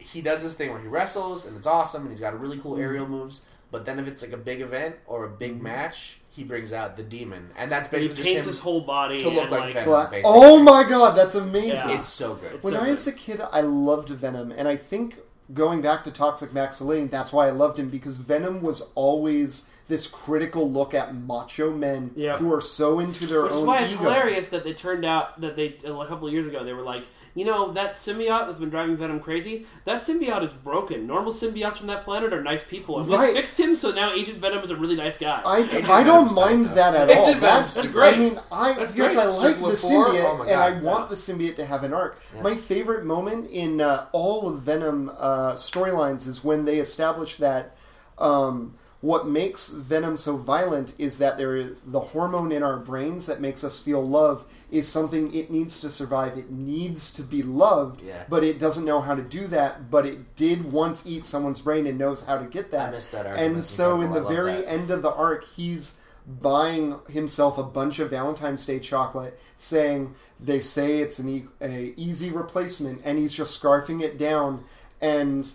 he does this thing where he wrestles and it's awesome and he's got really cool aerial moves. But then if it's like a big event or a big match, he brings out the demon, and that's And he basically just paints him his whole body to look and, like Venom. Basically. oh my god, that's amazing! Yeah. It's so good. It's when so I good. was a kid, I loved Venom, and I think going back to Toxic Maximilian, that's why I loved him because Venom was always this critical look at macho men Yeah. who are so into their Which is own why it's ego. hilarious that they turned out that they a couple of years ago they were like, you know, that symbiote that's been driving Venom crazy. That symbiote is broken. Normal symbiotes from that planet are nice people, and Right. we fixed him. So now Agent Venom is a really nice guy. I, I don't Venom's mind that at Agent all. Venom's That's, super great. I mean, I That's yes, great. I like Sigma the symbiote, Oh my and I God, want yeah. the symbiote to have an arc. My favorite moment in uh, all of Venom uh, storylines is when they establish that um, what makes Venom so violent is that there is the hormone in our brains that makes us feel love is something it needs to survive. It needs to be loved, Yeah. but it doesn't know how to do that. But it did once eat someone's brain and knows how to get that. I missed that. And so, in the Incredible. I love very that. end of the arc, he's buying himself a bunch of Valentine's Day chocolate, saying they say it's an e- a easy replacement, and he's just scarfing it down. And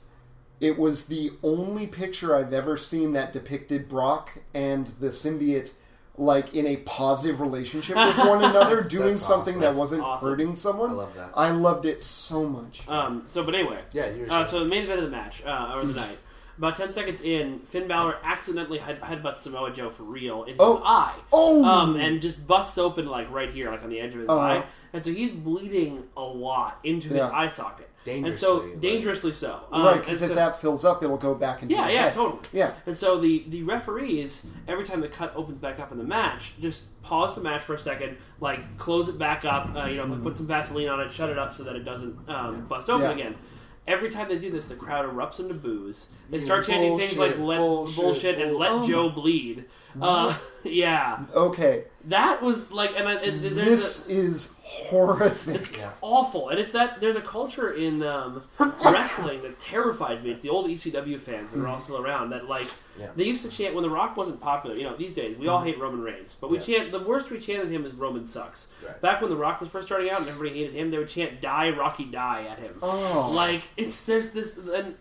it was the only picture I've ever seen that depicted Brock and the symbiote like in a positive relationship with *laughs* one another, That's- doing that's something awesome. that That's wasn't awesome. hurting someone. I love that. I loved it so much. Um, so, but anyway, Yeah, you were Uh, saying. so the main event of the match uh, or the night. *laughs* About ten seconds in, Finn Balor accidentally head- headbutts Samoa Joe for real in his Oh. eye. Oh! Um, and just busts open like right here, like on the edge of his Uh-huh. eye, and so he's bleeding a lot into his Yeah. eye socket. And Dangerously, so like- dangerously so. Um, right, and because so- if that fills up, it'll go back into yeah, yeah, head. totally. Yeah. And so the the referees every time the cut opens back up in the match, just pause the match for a second, like close it back up, uh, you know, like put some Vaseline on it, shut it up so that it doesn't um, bust open Yeah. again. Every time they do this, the crowd erupts into boos. They start chanting things like "let bullshit, bullshit" and "let bull- Joe bleed." Uh, *laughs* yeah, Okay, that was like, and, I- and there's this a, is horrific. it's awful, and it's that there's a culture in um, wrestling that terrifies me. It's the old ECW fans that are all still around that like Yeah. they used to chant when The Rock wasn't popular. You know, these days we all hate Roman Reigns, but we Yeah. chant the worst we chanted him is Roman sucks. Right. Back when The Rock was first starting out and everybody hated him, they would chant "Die Rocky Die" at him. Oh. Like it's there's this and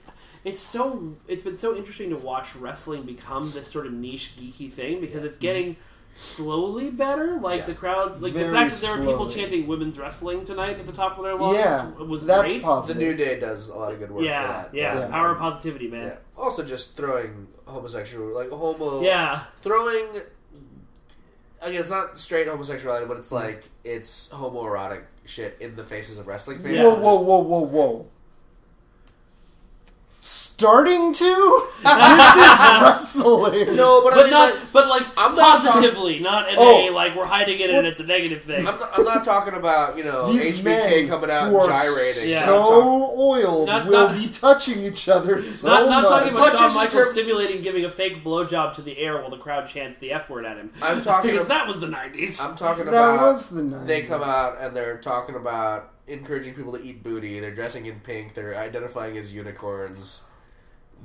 it's so it's been so interesting to watch wrestling become this sort of niche geeky thing because it's getting slowly better. Like Yeah. the crowds, like the fact that there were people chanting women's wrestling tonight at the top of their lungs yeah, was that's great. The. New Day does a lot of good work yeah, for that. yeah, Yeah. power of positivity, man. Yeah. Also, just throwing homosexual, like homo, Yeah, throwing. Again, it's not straight homosexuality, but it's like it's homoerotic shit in the faces of wrestling fans. Yeah. Whoa, whoa, whoa, whoa, whoa. Starting to? *laughs* this is *laughs* wrestling. No, but, I but mean, not, like, but like I'm not positively, not in Oh. a like we're hiding it and it's a negative thing. I'm not, I'm not talking about you know These HBK men coming out who and are gyrating. Yeah. I'm so talking- oiled Not- will not- be touching each other so Not, not talking about Shawn Michaels terms- simulating giving a fake blowjob to the air while the crowd chants the F word at him. I'm talking *laughs* because ab- that was the 90s. I'm talking that about was the night. they come out and they're talking about encouraging people to eat booty. They're dressing in pink. They're identifying as unicorns.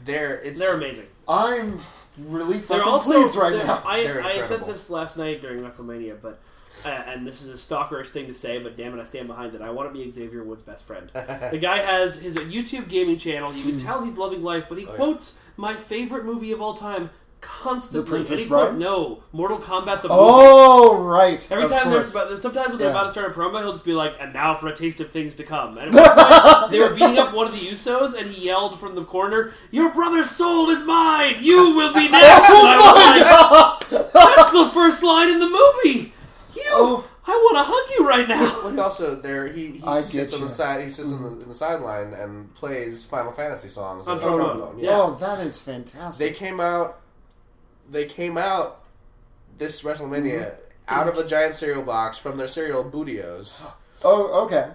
They're it's They're amazing. I'm really They're fucking also pleased right they're- now. I, They're I said incredible. this last night during WrestleMania, but uh, and this is a stalkerish thing to say, but damn it, I stand behind it. I want to be Xavier Woods' best friend. *laughs* the guy has his YouTube gaming channel. You can tell he's loving life, but he Oh, yeah. quotes my favorite movie of all time constantly. The Princess And he quote- Bride? No, Mortal Kombat the oh, movie. Oh, right. Every of time course. there's about, sometimes when they're about to start a promo, he'll just be like, "And now for a taste of things to come." And at *laughs* point, they were beating up one of the Usos, and he yelled from the corner, "Your brother's soul is mine. You will be *laughs* next." and I was oh like, "That's the first line in the movie. You, Oh. I want to hug you right now." Well, he also there he, he I sits get on the side. He sits in, the, mm-hmm. in the sideline and plays Final Fantasy songs On on trombone. trombone. Yeah. Oh, that is fantastic. They came out. They came out this WrestleMania Mm-hmm. out of a giant cereal box from their cereal Bootios *gasps* oh, okay.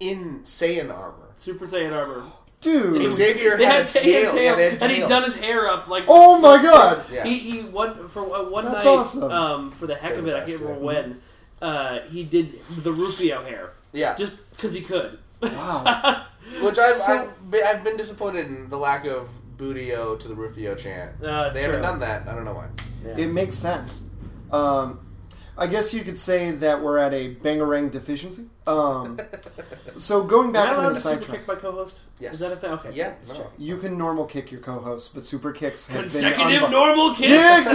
in Saiyan armor. Super Saiyan armor. Dude. Xavier They had, had a ta- he had tail, tail, he had and he'd done his hair up like. Oh my god. Yeah. He, he one for uh, one That's night awesome. um, for the heck They're of it. I can't remember when. Uh, he did the Rufio hair yeah, just because he could. Wow. *laughs* which I've, So- I've, been, I've been disappointed in the lack of Bootio to the Rufio chant. No, that's they haven't done that. I don't know why. It makes sense. Um, I guess you could say that we're at a bangarang deficiency. Um, *laughs* so going back I from the to super sidetrack, kick my co-host? Yes. Is that a thing? Okay. Yeah, no. you can normal kick your co-host, but super kicks have Consecutive been unbu- normal kicks. Yes,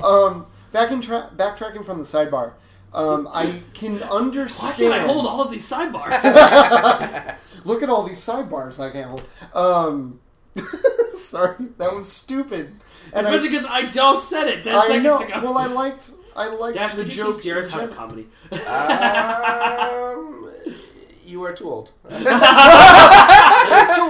*laughs* no. *laughs* um, back in tra- backtracking from the sidebar, um, I can understand. Why can't I hold all of these sidebars? Look at all these sidebars I can hold. Um, *laughs* sorry, that was stupid. And Especially I, because I just said it ten I seconds know. ago. Well, I liked. I liked Dash, the could you joke. teach Jarys in how to comedy? Um, you are too old. *laughs* Too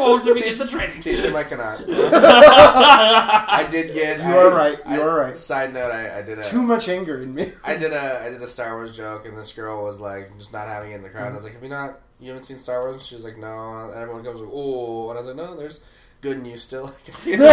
old to be in the training. Teach him I cannot. *laughs* I did get. You I- are right, you I- are right. Side note: I, I did a. Too much anger in me. I did a I did a Star Wars joke, and this girl was like just not having it in the crowd. And I was like, "Have you not? You haven't seen Star Wars?" And she's like, "No." And everyone goes, "Oh!" And I was like, "No, there's good in you still." *laughs* I can feel it.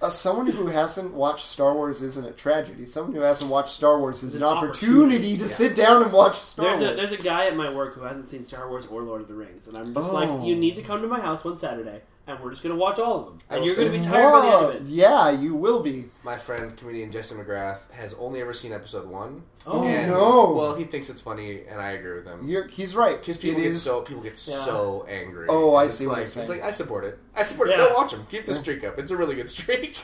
Uh, someone who hasn't watched Star Wars isn't a tragedy. Someone who hasn't watched Star Wars is It's an an opportunity, opportunity. to Yeah. sit down and watch Star There's a Wars. there's a guy at my work who hasn't seen Star Wars or Lord of the Rings, and I'm just Oh. like, you need to come to my house one Saturday, and we're just gonna watch all of them, I and will you're gonna be tired by the end of it. Yeah, you will be. My friend comedian Jesse McGrath has only ever seen episode one. Oh, and, no. Well, he thinks it's funny, and I agree with him. You're, he's right. Because people It get is- so people get so angry. Oh, I It's see what like, you're saying. It's like I support it. I support it. Don't watch him. Keep the streak up. It's a really good streak.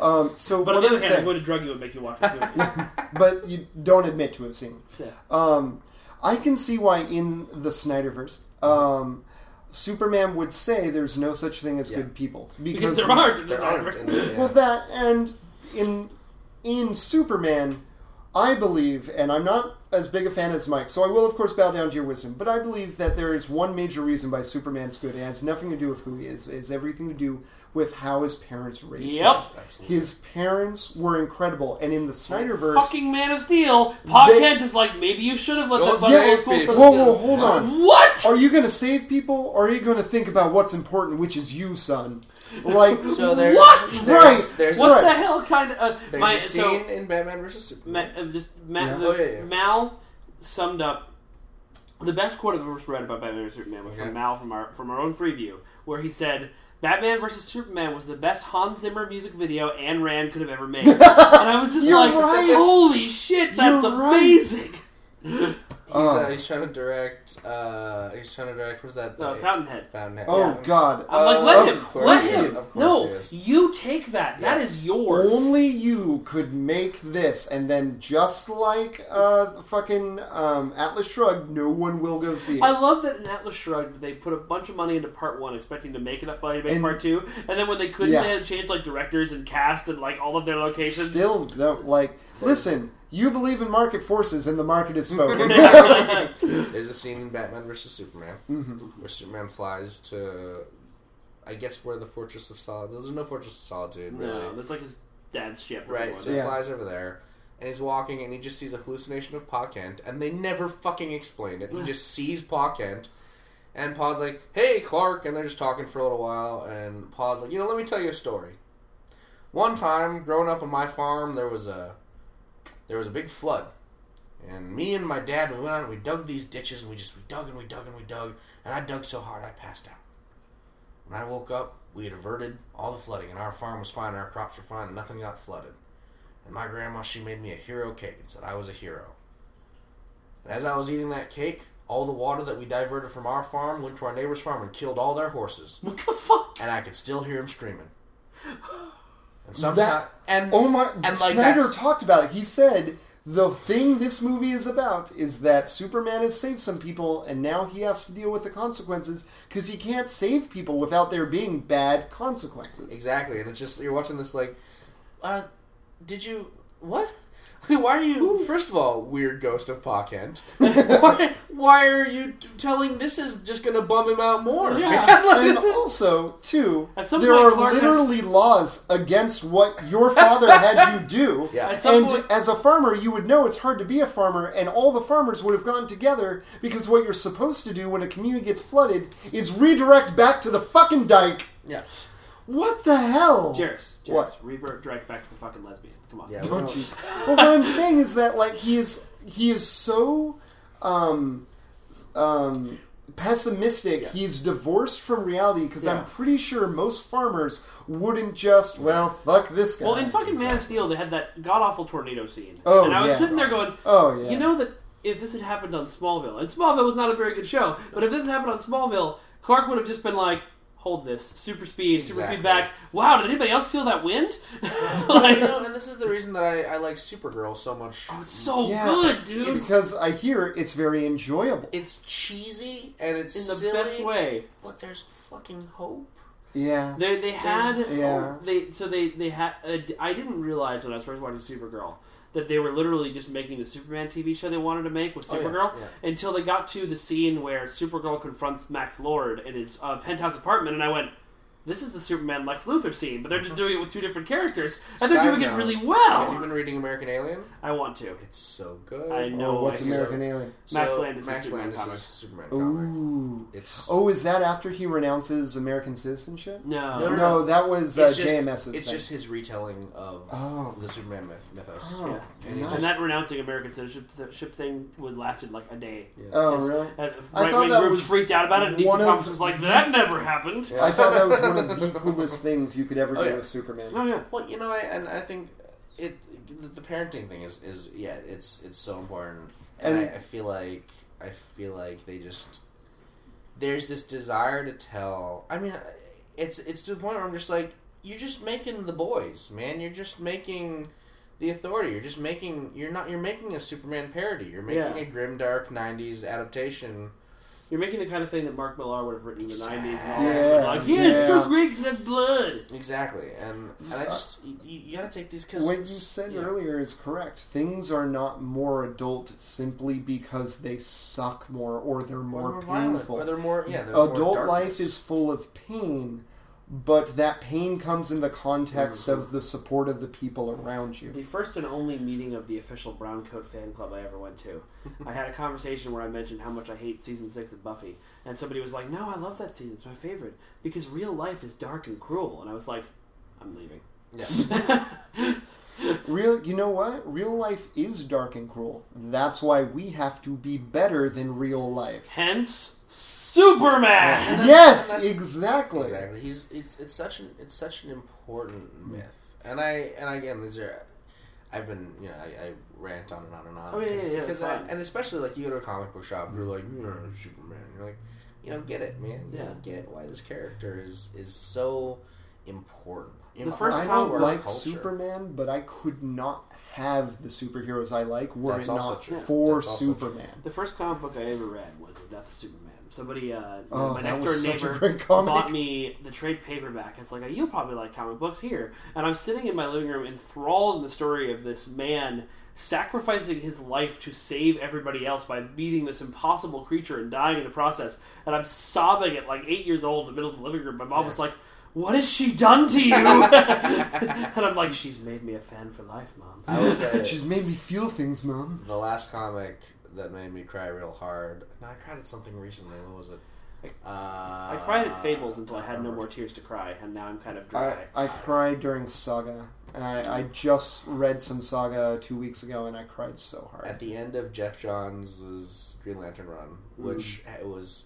Um, so But on the I'm other hand, I'm going to drug you and make you watch the movies. *laughs* but you don't admit to have seen. Yeah. Um, I can see why in the Snyderverse, um, Superman would say there's no such thing as Yeah. good people because there aren't. There aren't. in the- yeah. Well, that and in in Superman, I believe, and I'm not as big a fan as Mike, so I will, of course, bow down to your wisdom. But I believe that there is one major reason why Superman's good. It has nothing to do with who he is. It has everything to do with how his parents raised Yep. him. His parents were incredible, and in the Snyderverse, Fucking Man of Steel. Pa They- Kent is like, maybe you should have let Don't that button save go school for whoa, whoa, hold on. What? Are you going to save people, or are you going to think about what's important, which is you, son? *laughs* Like, *laughs* So there's What? There's, Right. There's What a, the hell kind of. Uh, There's my, a so, scene in Batman versus Ma- Superman. uh, just Ma- Yeah. the- Oh, yeah, yeah. Mal summed up the best quote I've ever read about Batman vs Superman was Okay. from Mal from our from our own preview, where he said. Batman vs Superman was the best Hans Zimmer music video Ayn Rand could have ever made, *laughs* and I was just You're like, right. "Holy shit, that's You're right. Amazing!" He's, uh, he's trying to direct. Uh, he's trying to direct. What's that? Uh, The- Fountainhead. Fountainhead. oh yeah. God! I'm like, Uh, let of him, course let he is. him. Of course No, he is. you take that. That Yeah. is yours. Only you could make this, and then just like uh, fucking um, Atlas Shrugged, no one will go see it. I love that in Atlas Shrugged they put a bunch of money into part one, expecting to make it up by make And- part two, and then when they couldn't, Yeah. they had to change like directors and cast and like all of their locations. Still don't like. Listen, you believe in market forces, and the market is *laughs* spoken. *laughs* There's a scene in Batman versus Superman mm-hmm. where Superman flies to, I guess, where the Fortress of Solitude. There's no Fortress of Solitude, really. no, that's like his dad's ship. or Right, so he Yeah. flies over there, and he's walking, and he just sees a hallucination of Pa Kent, and they never fucking explain it. He just sees Pa Kent, and Pa's like, "Hey, Clark," and they're just talking for a little while, and Pa's like, "You know, let me tell you a story. One time, growing up on my farm, there was a there was a big flood." And me and my dad, we went out and we dug these ditches, and we just we dug and we dug and we dug, and I dug so hard I passed out. When I woke up, we had averted all the flooding, and our farm was fine, and our crops were fine, and nothing got flooded. And my grandma, she made me a hero cake and said I was a hero. And as I was eating that cake, all the water that we diverted from our farm went to our neighbor's farm and killed all their horses. What the fuck? And I could still hear them screaming. *laughs* And sometimes, That- and oh my! and like Snyder talked about it. He said the thing this movie is about is that Superman has saved some people, and now he has to deal with the consequences because he can't save people without there being bad consequences. Exactly, and it's just you're watching this like, uh, did you what? *laughs* Why are you? First of all, weird ghost of Pa Kent. *laughs* why, why are you t- telling this is just gonna bum him out more? Yeah. man? *laughs* Like, And this is- also, too, At some there point, are Clark has- literally laws against what your father had you do. Yeah. At some And point- as a farmer, you would know it's hard to be a farmer, and all the farmers would have gotten together because what you're supposed to do when a community gets flooded is redirect back to the fucking dike. yeah, What the hell? Jarys, Jarys, What? revert direct back to the fucking lesbian. Come on. yeah. Don't well, you? *laughs* Well, what I'm saying is that like he is he is so um um pessimistic. He's divorced from reality because Yeah. I'm pretty sure most farmers wouldn't just well fuck this guy. Well, in fucking Man of Steel, they had that god awful tornado scene. Oh, and I was yeah. sitting there going, oh yeah. You know that if this had happened on Smallville, and Smallville was not a very good show, but if this had happened on Smallville, Clark would have just been like, "Hold this, super speed, super feedback." Wow, did anybody else feel that wind? *laughs* *laughs* you know, and this is the reason that I, I like Supergirl so much. Oh, it's so Yeah. good, dude. because I hear it's very enjoyable. It's cheesy and it's in the silly, best way. but there's fucking hope. Yeah. They they had There's- Yeah. they so they they had uh, I didn't realize when I was first watching Supergirl that they were literally just making the Superman TV show they wanted to make with Oh, yeah, Supergirl yeah. until they got to the scene where Supergirl confronts Max Lord in his uh, penthouse apartment, and I went. This is the Superman Lex Luthor scene, but they're just doing it with two different characters, and they're Side doing it note, really Have you well. been reading American Alien? I want to. It's so good. I know. Oh, what's I- American Alien? Max So, Landis is Max Superman Landis comic. is Superman comic. Ooh. It's Oh, is that after he renounces American citizenship? No, No, no, No, that was uh, it's just, JMS's It's thing. just his retelling of Oh. the Superman myth, mythos. Oh, Yeah. And nice. and that renouncing American citizenship ship thing would lasted like a day. Oh, It's- really? uh, I right thought wing that groups was freaked out about it, and DC one of- Comics was like, "That never happened." I thought that was one of the coolest *laughs* things you could ever Oh, do yeah. with Superman. Oh yeah. Well, you know, I, and I think it the, the parenting thing is is yeah, it's it's so important, and, And- I, I feel like I feel like they just there's this desire to tell. I mean, it's it's to the point where I'm just like, you're just making the boys, man. You're just making the authority. You're just making. You're not. You're making a Superman parody. You're making Yeah. a grim, dark '90s adaptation You're making the kind of thing that Mark Millar would have written in the '90s. And all Yeah, that. like, yeah, it's so great because that's blood. Exactly, and, and I just you, you gotta take these because What you said earlier is correct. Things are not more adult simply because they suck more or they're or more they're violent, painful. or they're more yeah. there's more adult darkness. life is full of pain, but that pain comes in the context of mm-hmm. the support of the people around you. The first and only meeting of the official Brown Coat fan club I ever went to, *laughs* I had a conversation where I mentioned how much I hate season six of Buffy, and somebody was like, "No, I love that season. It's my favorite because real life is dark and cruel." And I was like, "I'm leaving." Yeah. *laughs* Real, you know what? Real life is dark and cruel. That's why we have to be better than real life. Hence, Superman. that's- yes, and exactly. Exactly. He's it's it's such an it's such an important myth, and I and again these are I've been you know I, I rant on and on and on. Oh, yeah, yeah, yeah, because I, and especially like you go to a comic book shop, you're like yeah, Superman. You're like you don't get it, man. Yeah. don't get why this character is is so important. The first I don't like culture. Superman, but I could not have the superheroes I like were That's it not true. for That's also true. Superman. The first comic book I ever read was The Death of Superman. Somebody, uh, Oh, my that next was door such a neighbor, great comic. bought me the trade paperback. It's like, you'll probably like comic books here. And I'm sitting in my living room enthralled in the story of this man sacrificing his life to save everybody else by beating this impossible creature and dying in the process. And I'm sobbing at like eight years old in the middle of the living room. My mom was like, what has she done to you? *laughs* and I'm like, she's made me a fan for life, mom. I was uh, *laughs* She's made me feel things, Mom. the last comic that made me cry real hard. No, I cried at something recently. What was it? Uh, I cried at Fables until I had no more tears to cry, and now I'm kind of dry. I cried during Saga. I, I just read some Saga two weeks ago, and I cried so hard. at the end of Geoff Johns' Green Lantern run, which Mm. was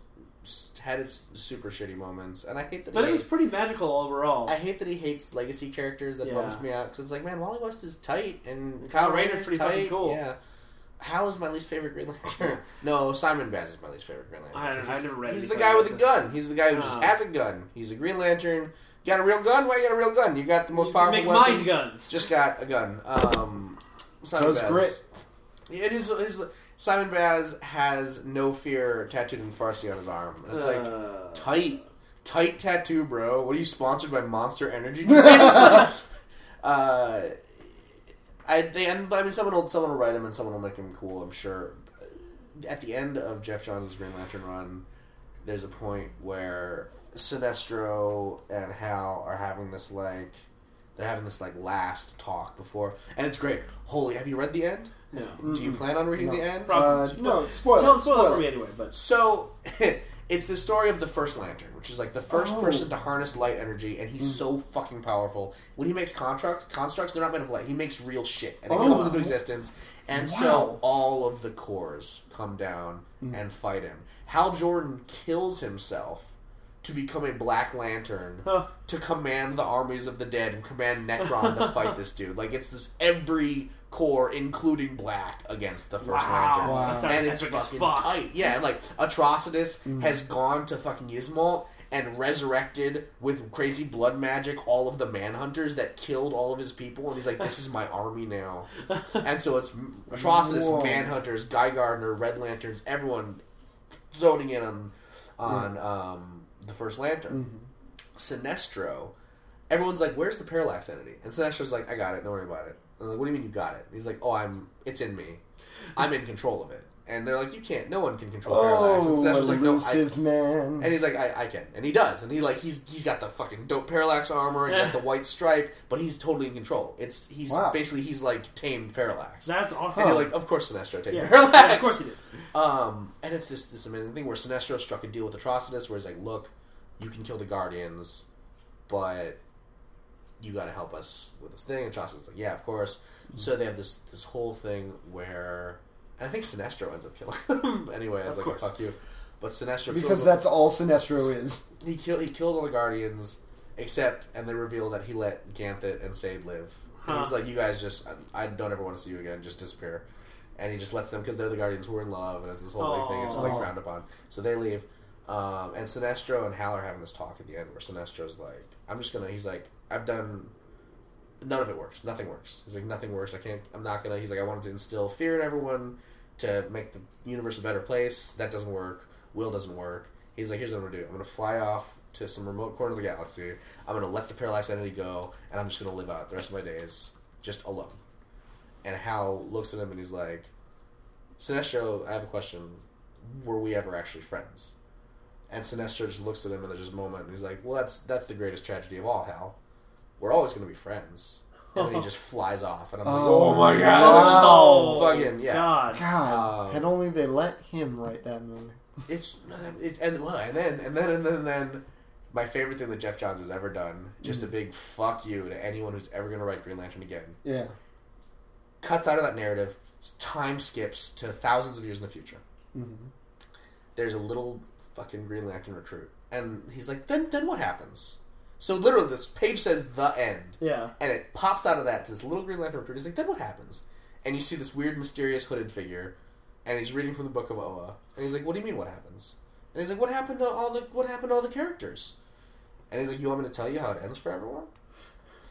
had its super shitty moments, and I hate that. but he it was hates, pretty magical overall. I hate that he hates legacy characters. That Yeah. bums me out because it's like, man, Wally West is tight, and Kyle Kyle Rayner's Rayner's pretty tight. fucking cool. Yeah. Hal is my least favorite Green Lantern. *laughs* no, Simon Baz is my least favorite Green Lantern. I don't 'cause know, I've he's- never read He's the guy with a gun. He's the guy who just Oh. has a gun. He's a Green Lantern. You got a real gun? Why you got a real gun? You got the most You powerful make weapon. mind guns. Just got a gun. Um, Simon Does Baz. grit. It is. It is Simon Baz has no fear tattooed in Farsi on his arm. And it's like Uh, tight, tight tattoo, bro. What are you sponsored by Monster Energy? *laughs* uh, I they and I mean someone will someone will write him and someone will make him cool. I'm sure. At the end of Geoff Johns' Green Lantern run, there's a point where Sinestro and Hal are having this like they're having this like last talk before, and it's great. Holy, have you read the end? no. Do you plan on reading No. the end? Uh, no, spoil Spoil, it, spoil spoil it for me anyway, but So *laughs* it's the story of the first lantern, which is like the first Oh. person to harness light energy, and he's mm. so fucking powerful. When he makes constructs, constructs they're not made of light. He makes real shit, and it Oh. comes into existence. And so all of the cores come down mm. and fight him. Hal Jordan kills himself to become a Black Lantern Huh. to command the armies of the dead and command Nekron to fight *laughs* this dude. Like it's this every core, including Black, against the first Wow. Lantern Wow. That and it's fucking fuck. tight. Yeah, and like Atrocitus mm-hmm. has gone to fucking Ysmault and resurrected with crazy blood magic all of the manhunters that killed all of his people, and he's like, "This is my army now." *laughs* and so it's Atrocitus, Whoa. manhunters, Guy Gardner, Red Lanterns, everyone zoning in on mm-hmm. on um, the first Lantern. Mm-hmm. Sinestro, everyone's like, "Where's the parallax entity?" And Sinestro's like, "I got it. Don't worry about it." I'm like, "What do you mean you got it?" He's like, "Oh, I'm. It's in me. I'm in control of it." And they're like, "You can't. No one can control parallax." And Oh, Sinestro's like, "No, I." elusive man. And he's like, I, I can, and he does, and he like he's he's got the fucking dope parallax armor, and he's got the white stripe, but he's totally in control. It's he's Wow. basically he's like tamed parallax. that's awesome. and you're like, of course Sinestro tamed yeah, parallax. yeah, of course you did. Um, and it's this this amazing thing where Sinestro struck a deal with Atrocitus, where he's like, "Look, you can kill the Guardians, but you got to help us with this thing." And Atrocitus like, "Yeah, of course." So they have this this whole thing where, and I think Sinestro ends up killing *laughs* him anyway. It's Of like, course. "Fuck you," but Sinestro kills because him. that's all Sinestro is. he killed he killed all the Guardians except, and they reveal that he let Ganthet and Sayd live. And he's like, "You guys just, I, I don't ever want to see you again. Just disappear." And he just lets them because they're the Guardians who are in love, and it's this whole big thing. It's like frowned upon. So they leave, um, and Sinestro and Hal are having this talk at the end where Sinestro's like, "I'm just gonna." He's like, "I've done." None of it works. Nothing works. He's like, nothing works. I can't. I'm not gonna. He's like, I wanted to instill fear in everyone to make the universe a better place. That doesn't work. will doesn't work. He's like, here's what I'm gonna do. I'm gonna fly off to some remote corner of the galaxy. I'm gonna let the parallax entity go, and I'm just gonna live out the rest of my days just alone. And Hal looks at him and he's like, Sinestro, I have a question. Were we ever actually friends? And Sinestro just looks at him and there's just a moment and he's like, Well that's that's the greatest tragedy of all, Hal. We're always gonna be friends. And then he just *laughs* flies off and I'm like, Oh, Oh my god, Oh, fucking yeah. God. God, Um, had only they let him write that movie. It's, it's and well, and then and then and then and then my favorite thing that Geoff Johns has ever done, just Mm. a big fuck you to anyone who's ever gonna write Green Lantern again. Yeah. Cuts out of that narrative, time skips to thousands of years in the future. Mm-hmm. There's a little fucking Green Lantern recruit, and he's like, then then what happens? So literally, this page says the end, Yeah. and it pops out of that to this little Green Lantern recruit. He's like, then what happens? And you see this weird, mysterious hooded figure, and he's reading from the book of Oa, and he's like, what do you mean, what happens? And he's like, what happened to all the what happened to all the characters? And he's like, you want me to tell you how it ends for everyone?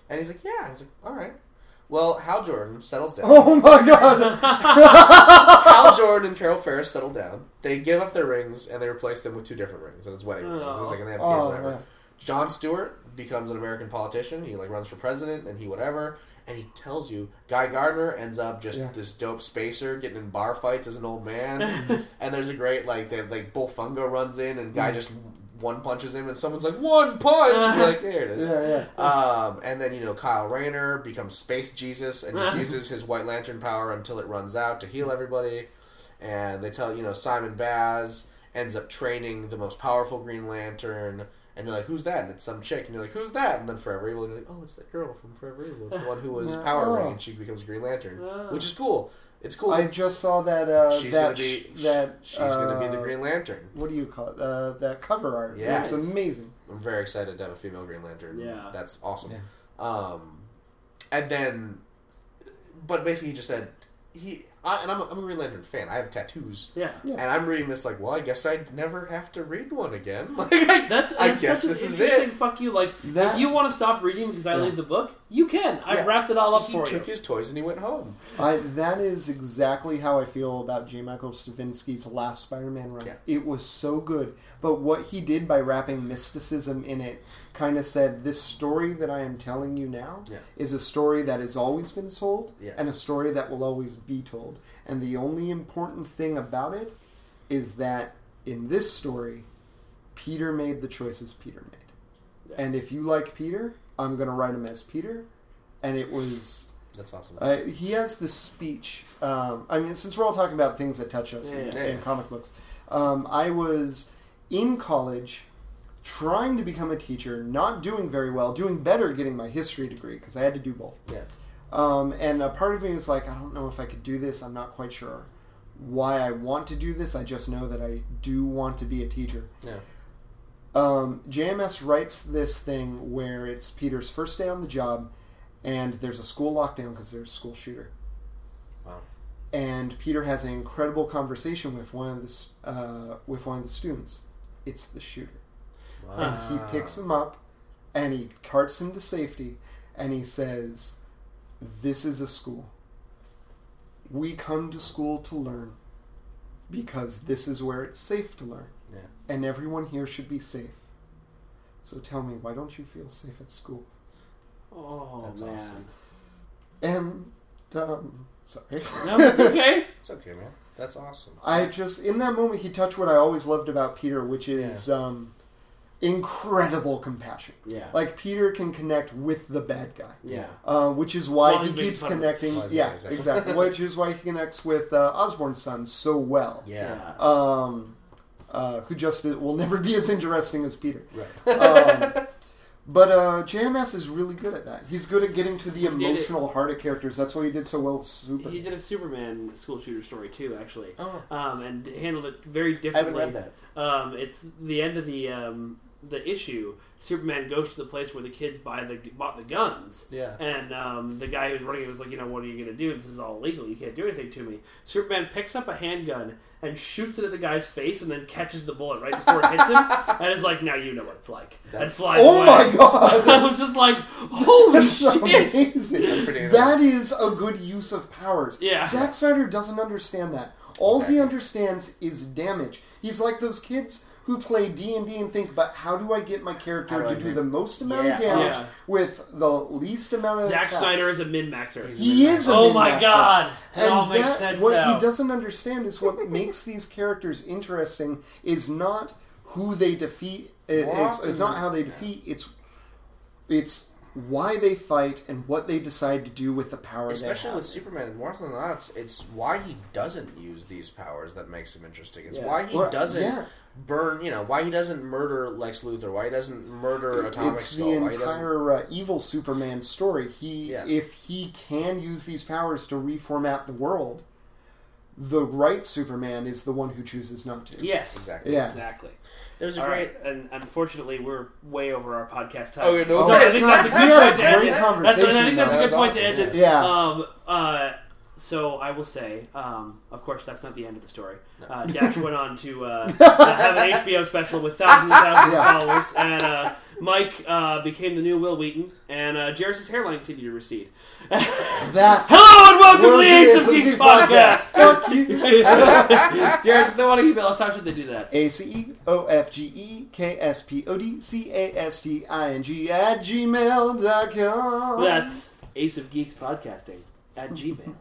And he's like, yeah. And he's like, all right. Well, Hal Jordan settles down. Oh my god! *laughs* Hal Jordan and Carol Ferris settle down. They give up their rings and they replace them with two different rings, and it's wedding rings. And it's like, and they have kids, Oh, whatever. yeah. John Stewart becomes an American politician. He like runs for president, and he whatever. And he tells you, Guy Gardner ends up just Yeah. this dope spacer getting in bar fights as an old man. *laughs* and there's a great like they like Bolphunga runs in, and Mm. Guy just one punches him, and someone's like one punch. and you're like, there it is. Yeah, yeah. Um, and then you know Kyle Rayner becomes Space Jesus and just uses his White Lantern power until it runs out to heal everybody. And they tell you know Simon Baz ends up training the most powerful Green Lantern. And you're like, who's that? And it's some chick. And you're like, who's that? And then Forever Evil, and you're like, oh, it's that girl from Forever Evil. It's the *laughs* one who was Power Oh. Ring, and she becomes Green Lantern, which is cool. It's cool. I just saw that. Uh, she's that gonna be sh- that. she's gonna be the uh, Green Lantern. What do you call it? Uh, that cover art. Yeah. It's amazing. I'm very excited to have a female Green Lantern. Yeah. that's awesome. Um, and then, but basically, he just said he. I, and I'm a, I'm a Green Lantern fan. I have tattoos. Yeah. Yeah. And I'm reading this like, well, I guess I'd never have to read one again. *laughs* Like, I, That's, I that's guess such this an is interesting it. fuck you. Like, That- if you want to stop reading because I Yeah. leave the book, you can. I've Yeah. wrapped it all up He for you. He took his toys and he went home. I, that is exactly how I feel about J. Michael Straczynski's last Spider-Man run. Yeah. It was so good, but what he did by wrapping mysticism in it kind of said, "This story that I am telling you now Yeah. is a story that has always been told, Yeah. and a story that will always be told. And the only important thing about it is that in this story, Peter made the choices Peter made, and if you like Peter, I'm going to write him as Peter." And it was That's awesome. uh, he has this speech. Um, I mean, since we're all talking about things that touch us in, Yeah. in comic books, um, I was in college trying to become a teacher, not doing very well, doing better getting my history degree because I had to do both. yeah. Um, and a part of me was like, I don't know if I could do this. I'm not quite sure why I want to do this. I just know that I do want to be a teacher. Yeah. Um, JMS writes this thing where it's Peter's first day on the job, and there's a school lockdown because there's a school shooter. Wow. And Peter has an incredible conversation with one of the uh, with one of the students. It's the shooter, and he picks him up, and he carts him to safety, and he says, "This is a school. We come to school to learn, because this is where it's safe to learn." Yeah. and everyone here should be safe. So tell me, why don't you feel safe at school? Oh, That's man. awesome. And um, sorry, No, it's okay. *laughs* It's okay, man. That's awesome. I just in that moment he touched what I always loved about Peter, which is um, incredible compassion. Yeah. Like Peter can connect with the bad guy. yeah. Uh, which is why While he keeps connecting. While he's yeah, exactly. exactly. *laughs* which is why he connects with uh, Osborn's son so well. Yeah. Um, uh, who just will never be as interesting as Peter. Right. Um, but uh, JMS is really good at that. He's good at getting to the did it. emotional heart of characters. That's why he did so well with Super. He did a Superman school shooter story too, actually, Oh. um, and handled it very differently. I haven't read that. Um, it's the end of the um, the issue. Superman goes to the place where the kids buy the bought the guns. Yeah. And um, the guy who's running it was like, you know, what are you going to do? This is all illegal. You can't do anything to me. Superman picks up a handgun and shoots it at the guy's face, and then catches the bullet right before it hits him, *laughs* and is like, "Now you know what it's like." and That's- flies oh away. my god! *laughs* I was just like, "Holy That's shit!" amazing. That is a good use of powers. Yeah. Zack Snyder doesn't understand that. All he understands is damage. He's like those kids who play D and D and think, "But how do I get my character do I to do make- the most amount Yeah. of damage Yeah. with the least amount of Zack attacks?" Snyder is a min maxer. He is a Oh my min-maxer. god! It And all makes that, sense what now. he doesn't understand is what makes *laughs* these characters interesting is not who they defeat. Is, More is, not how they defeat. It's it's why they fight and what they decide to do with the power. Especially they have. with Superman, and more than not, it's, it's why he doesn't use these powers that makes him interesting. It's Yeah. why he Well, doesn't yeah. burn, you know, why he doesn't murder Lex Luthor, why he doesn't murder Atomic it's Skull, the why entire uh, evil Superman story. He, Yeah. if he can use these powers to reformat the world, the right Superman is the one who chooses not to. Yes, Exactly. Yeah. exactly. It was a All great. right, and unfortunately, we're way over our podcast time. Oh, yeah, no, Oh, Sorry, I it's think not- that's a we good had a point to end great it. conversation, That's, I think that's a though. good That point was to end it. yeah. Um, uh, so I will say, um, of course, that's not the end of the story. Uh, Dash went on to uh, *laughs* have an HBO special with thousands and thousands Yeah. of followers, and uh, Mike uh, became the new Wil Wheaton, and uh, Jarys's hairline continued to recede. That's Hello and welcome to the Ace of Geeks Geeks podcast. podcast. *laughs* Fuck you. *laughs* Jarris, if they want to email us, how should they do that? A C E O F G E K S P O D C A S T I N G at gmail.com. That's Ace of Geeks Podcasting at gmail.com.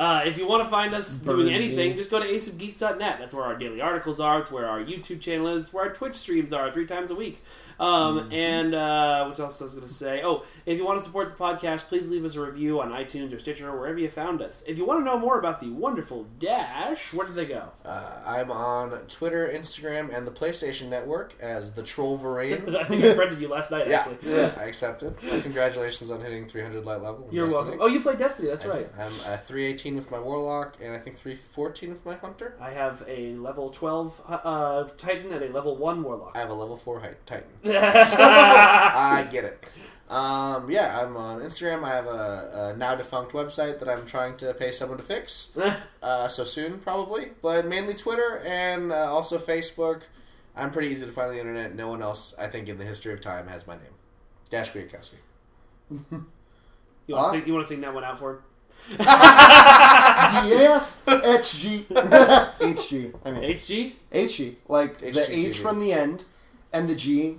Uh, if you want to find us doing anything, me. just go to aceofgeeks.net. That's where our daily articles are. It's where our YouTube channel is. Where our Twitch streams are three times a week. Um, And uh, what else I was going to say? Oh, if you want to support the podcast, please leave us a review on iTunes or Stitcher or wherever you found us. If you want to know more about the wonderful Dash, where did they go? Uh, I'm on Twitter, Instagram, and the PlayStation Network as the Troll Varane. *laughs* I think I friended you last night, yeah, actually. I accepted. Congratulations on hitting 300 light level. You're Destiny. welcome. Oh, you played Destiny. That's I right. do. I'm uh, 318 with my Warlock, and I think 314 with my Hunter. I have a level 12 uh, Titan and a level 1 Warlock. I have a level 4 height Titan. *laughs* I get it. Um, yeah, I'm on Instagram. I have a, a now defunct website that I'm trying to pay someone to fix. *laughs* Uh, so soon, probably. But mainly Twitter and uh, also Facebook. I'm pretty easy to find on the internet. No one else, I think, in the history of time has my name. Dash Kwiatkowski. *laughs* You want, to Awesome. sing, you want to sing that one out for him? D-A-S H-G H-G. I mean, HG? H-G. Like the H from the end and the G.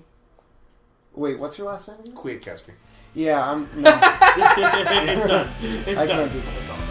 Wait, what's your last name? again? Kwiatkowski. Yeah, I'm. No, *laughs* it's done. It's I done. can't do that.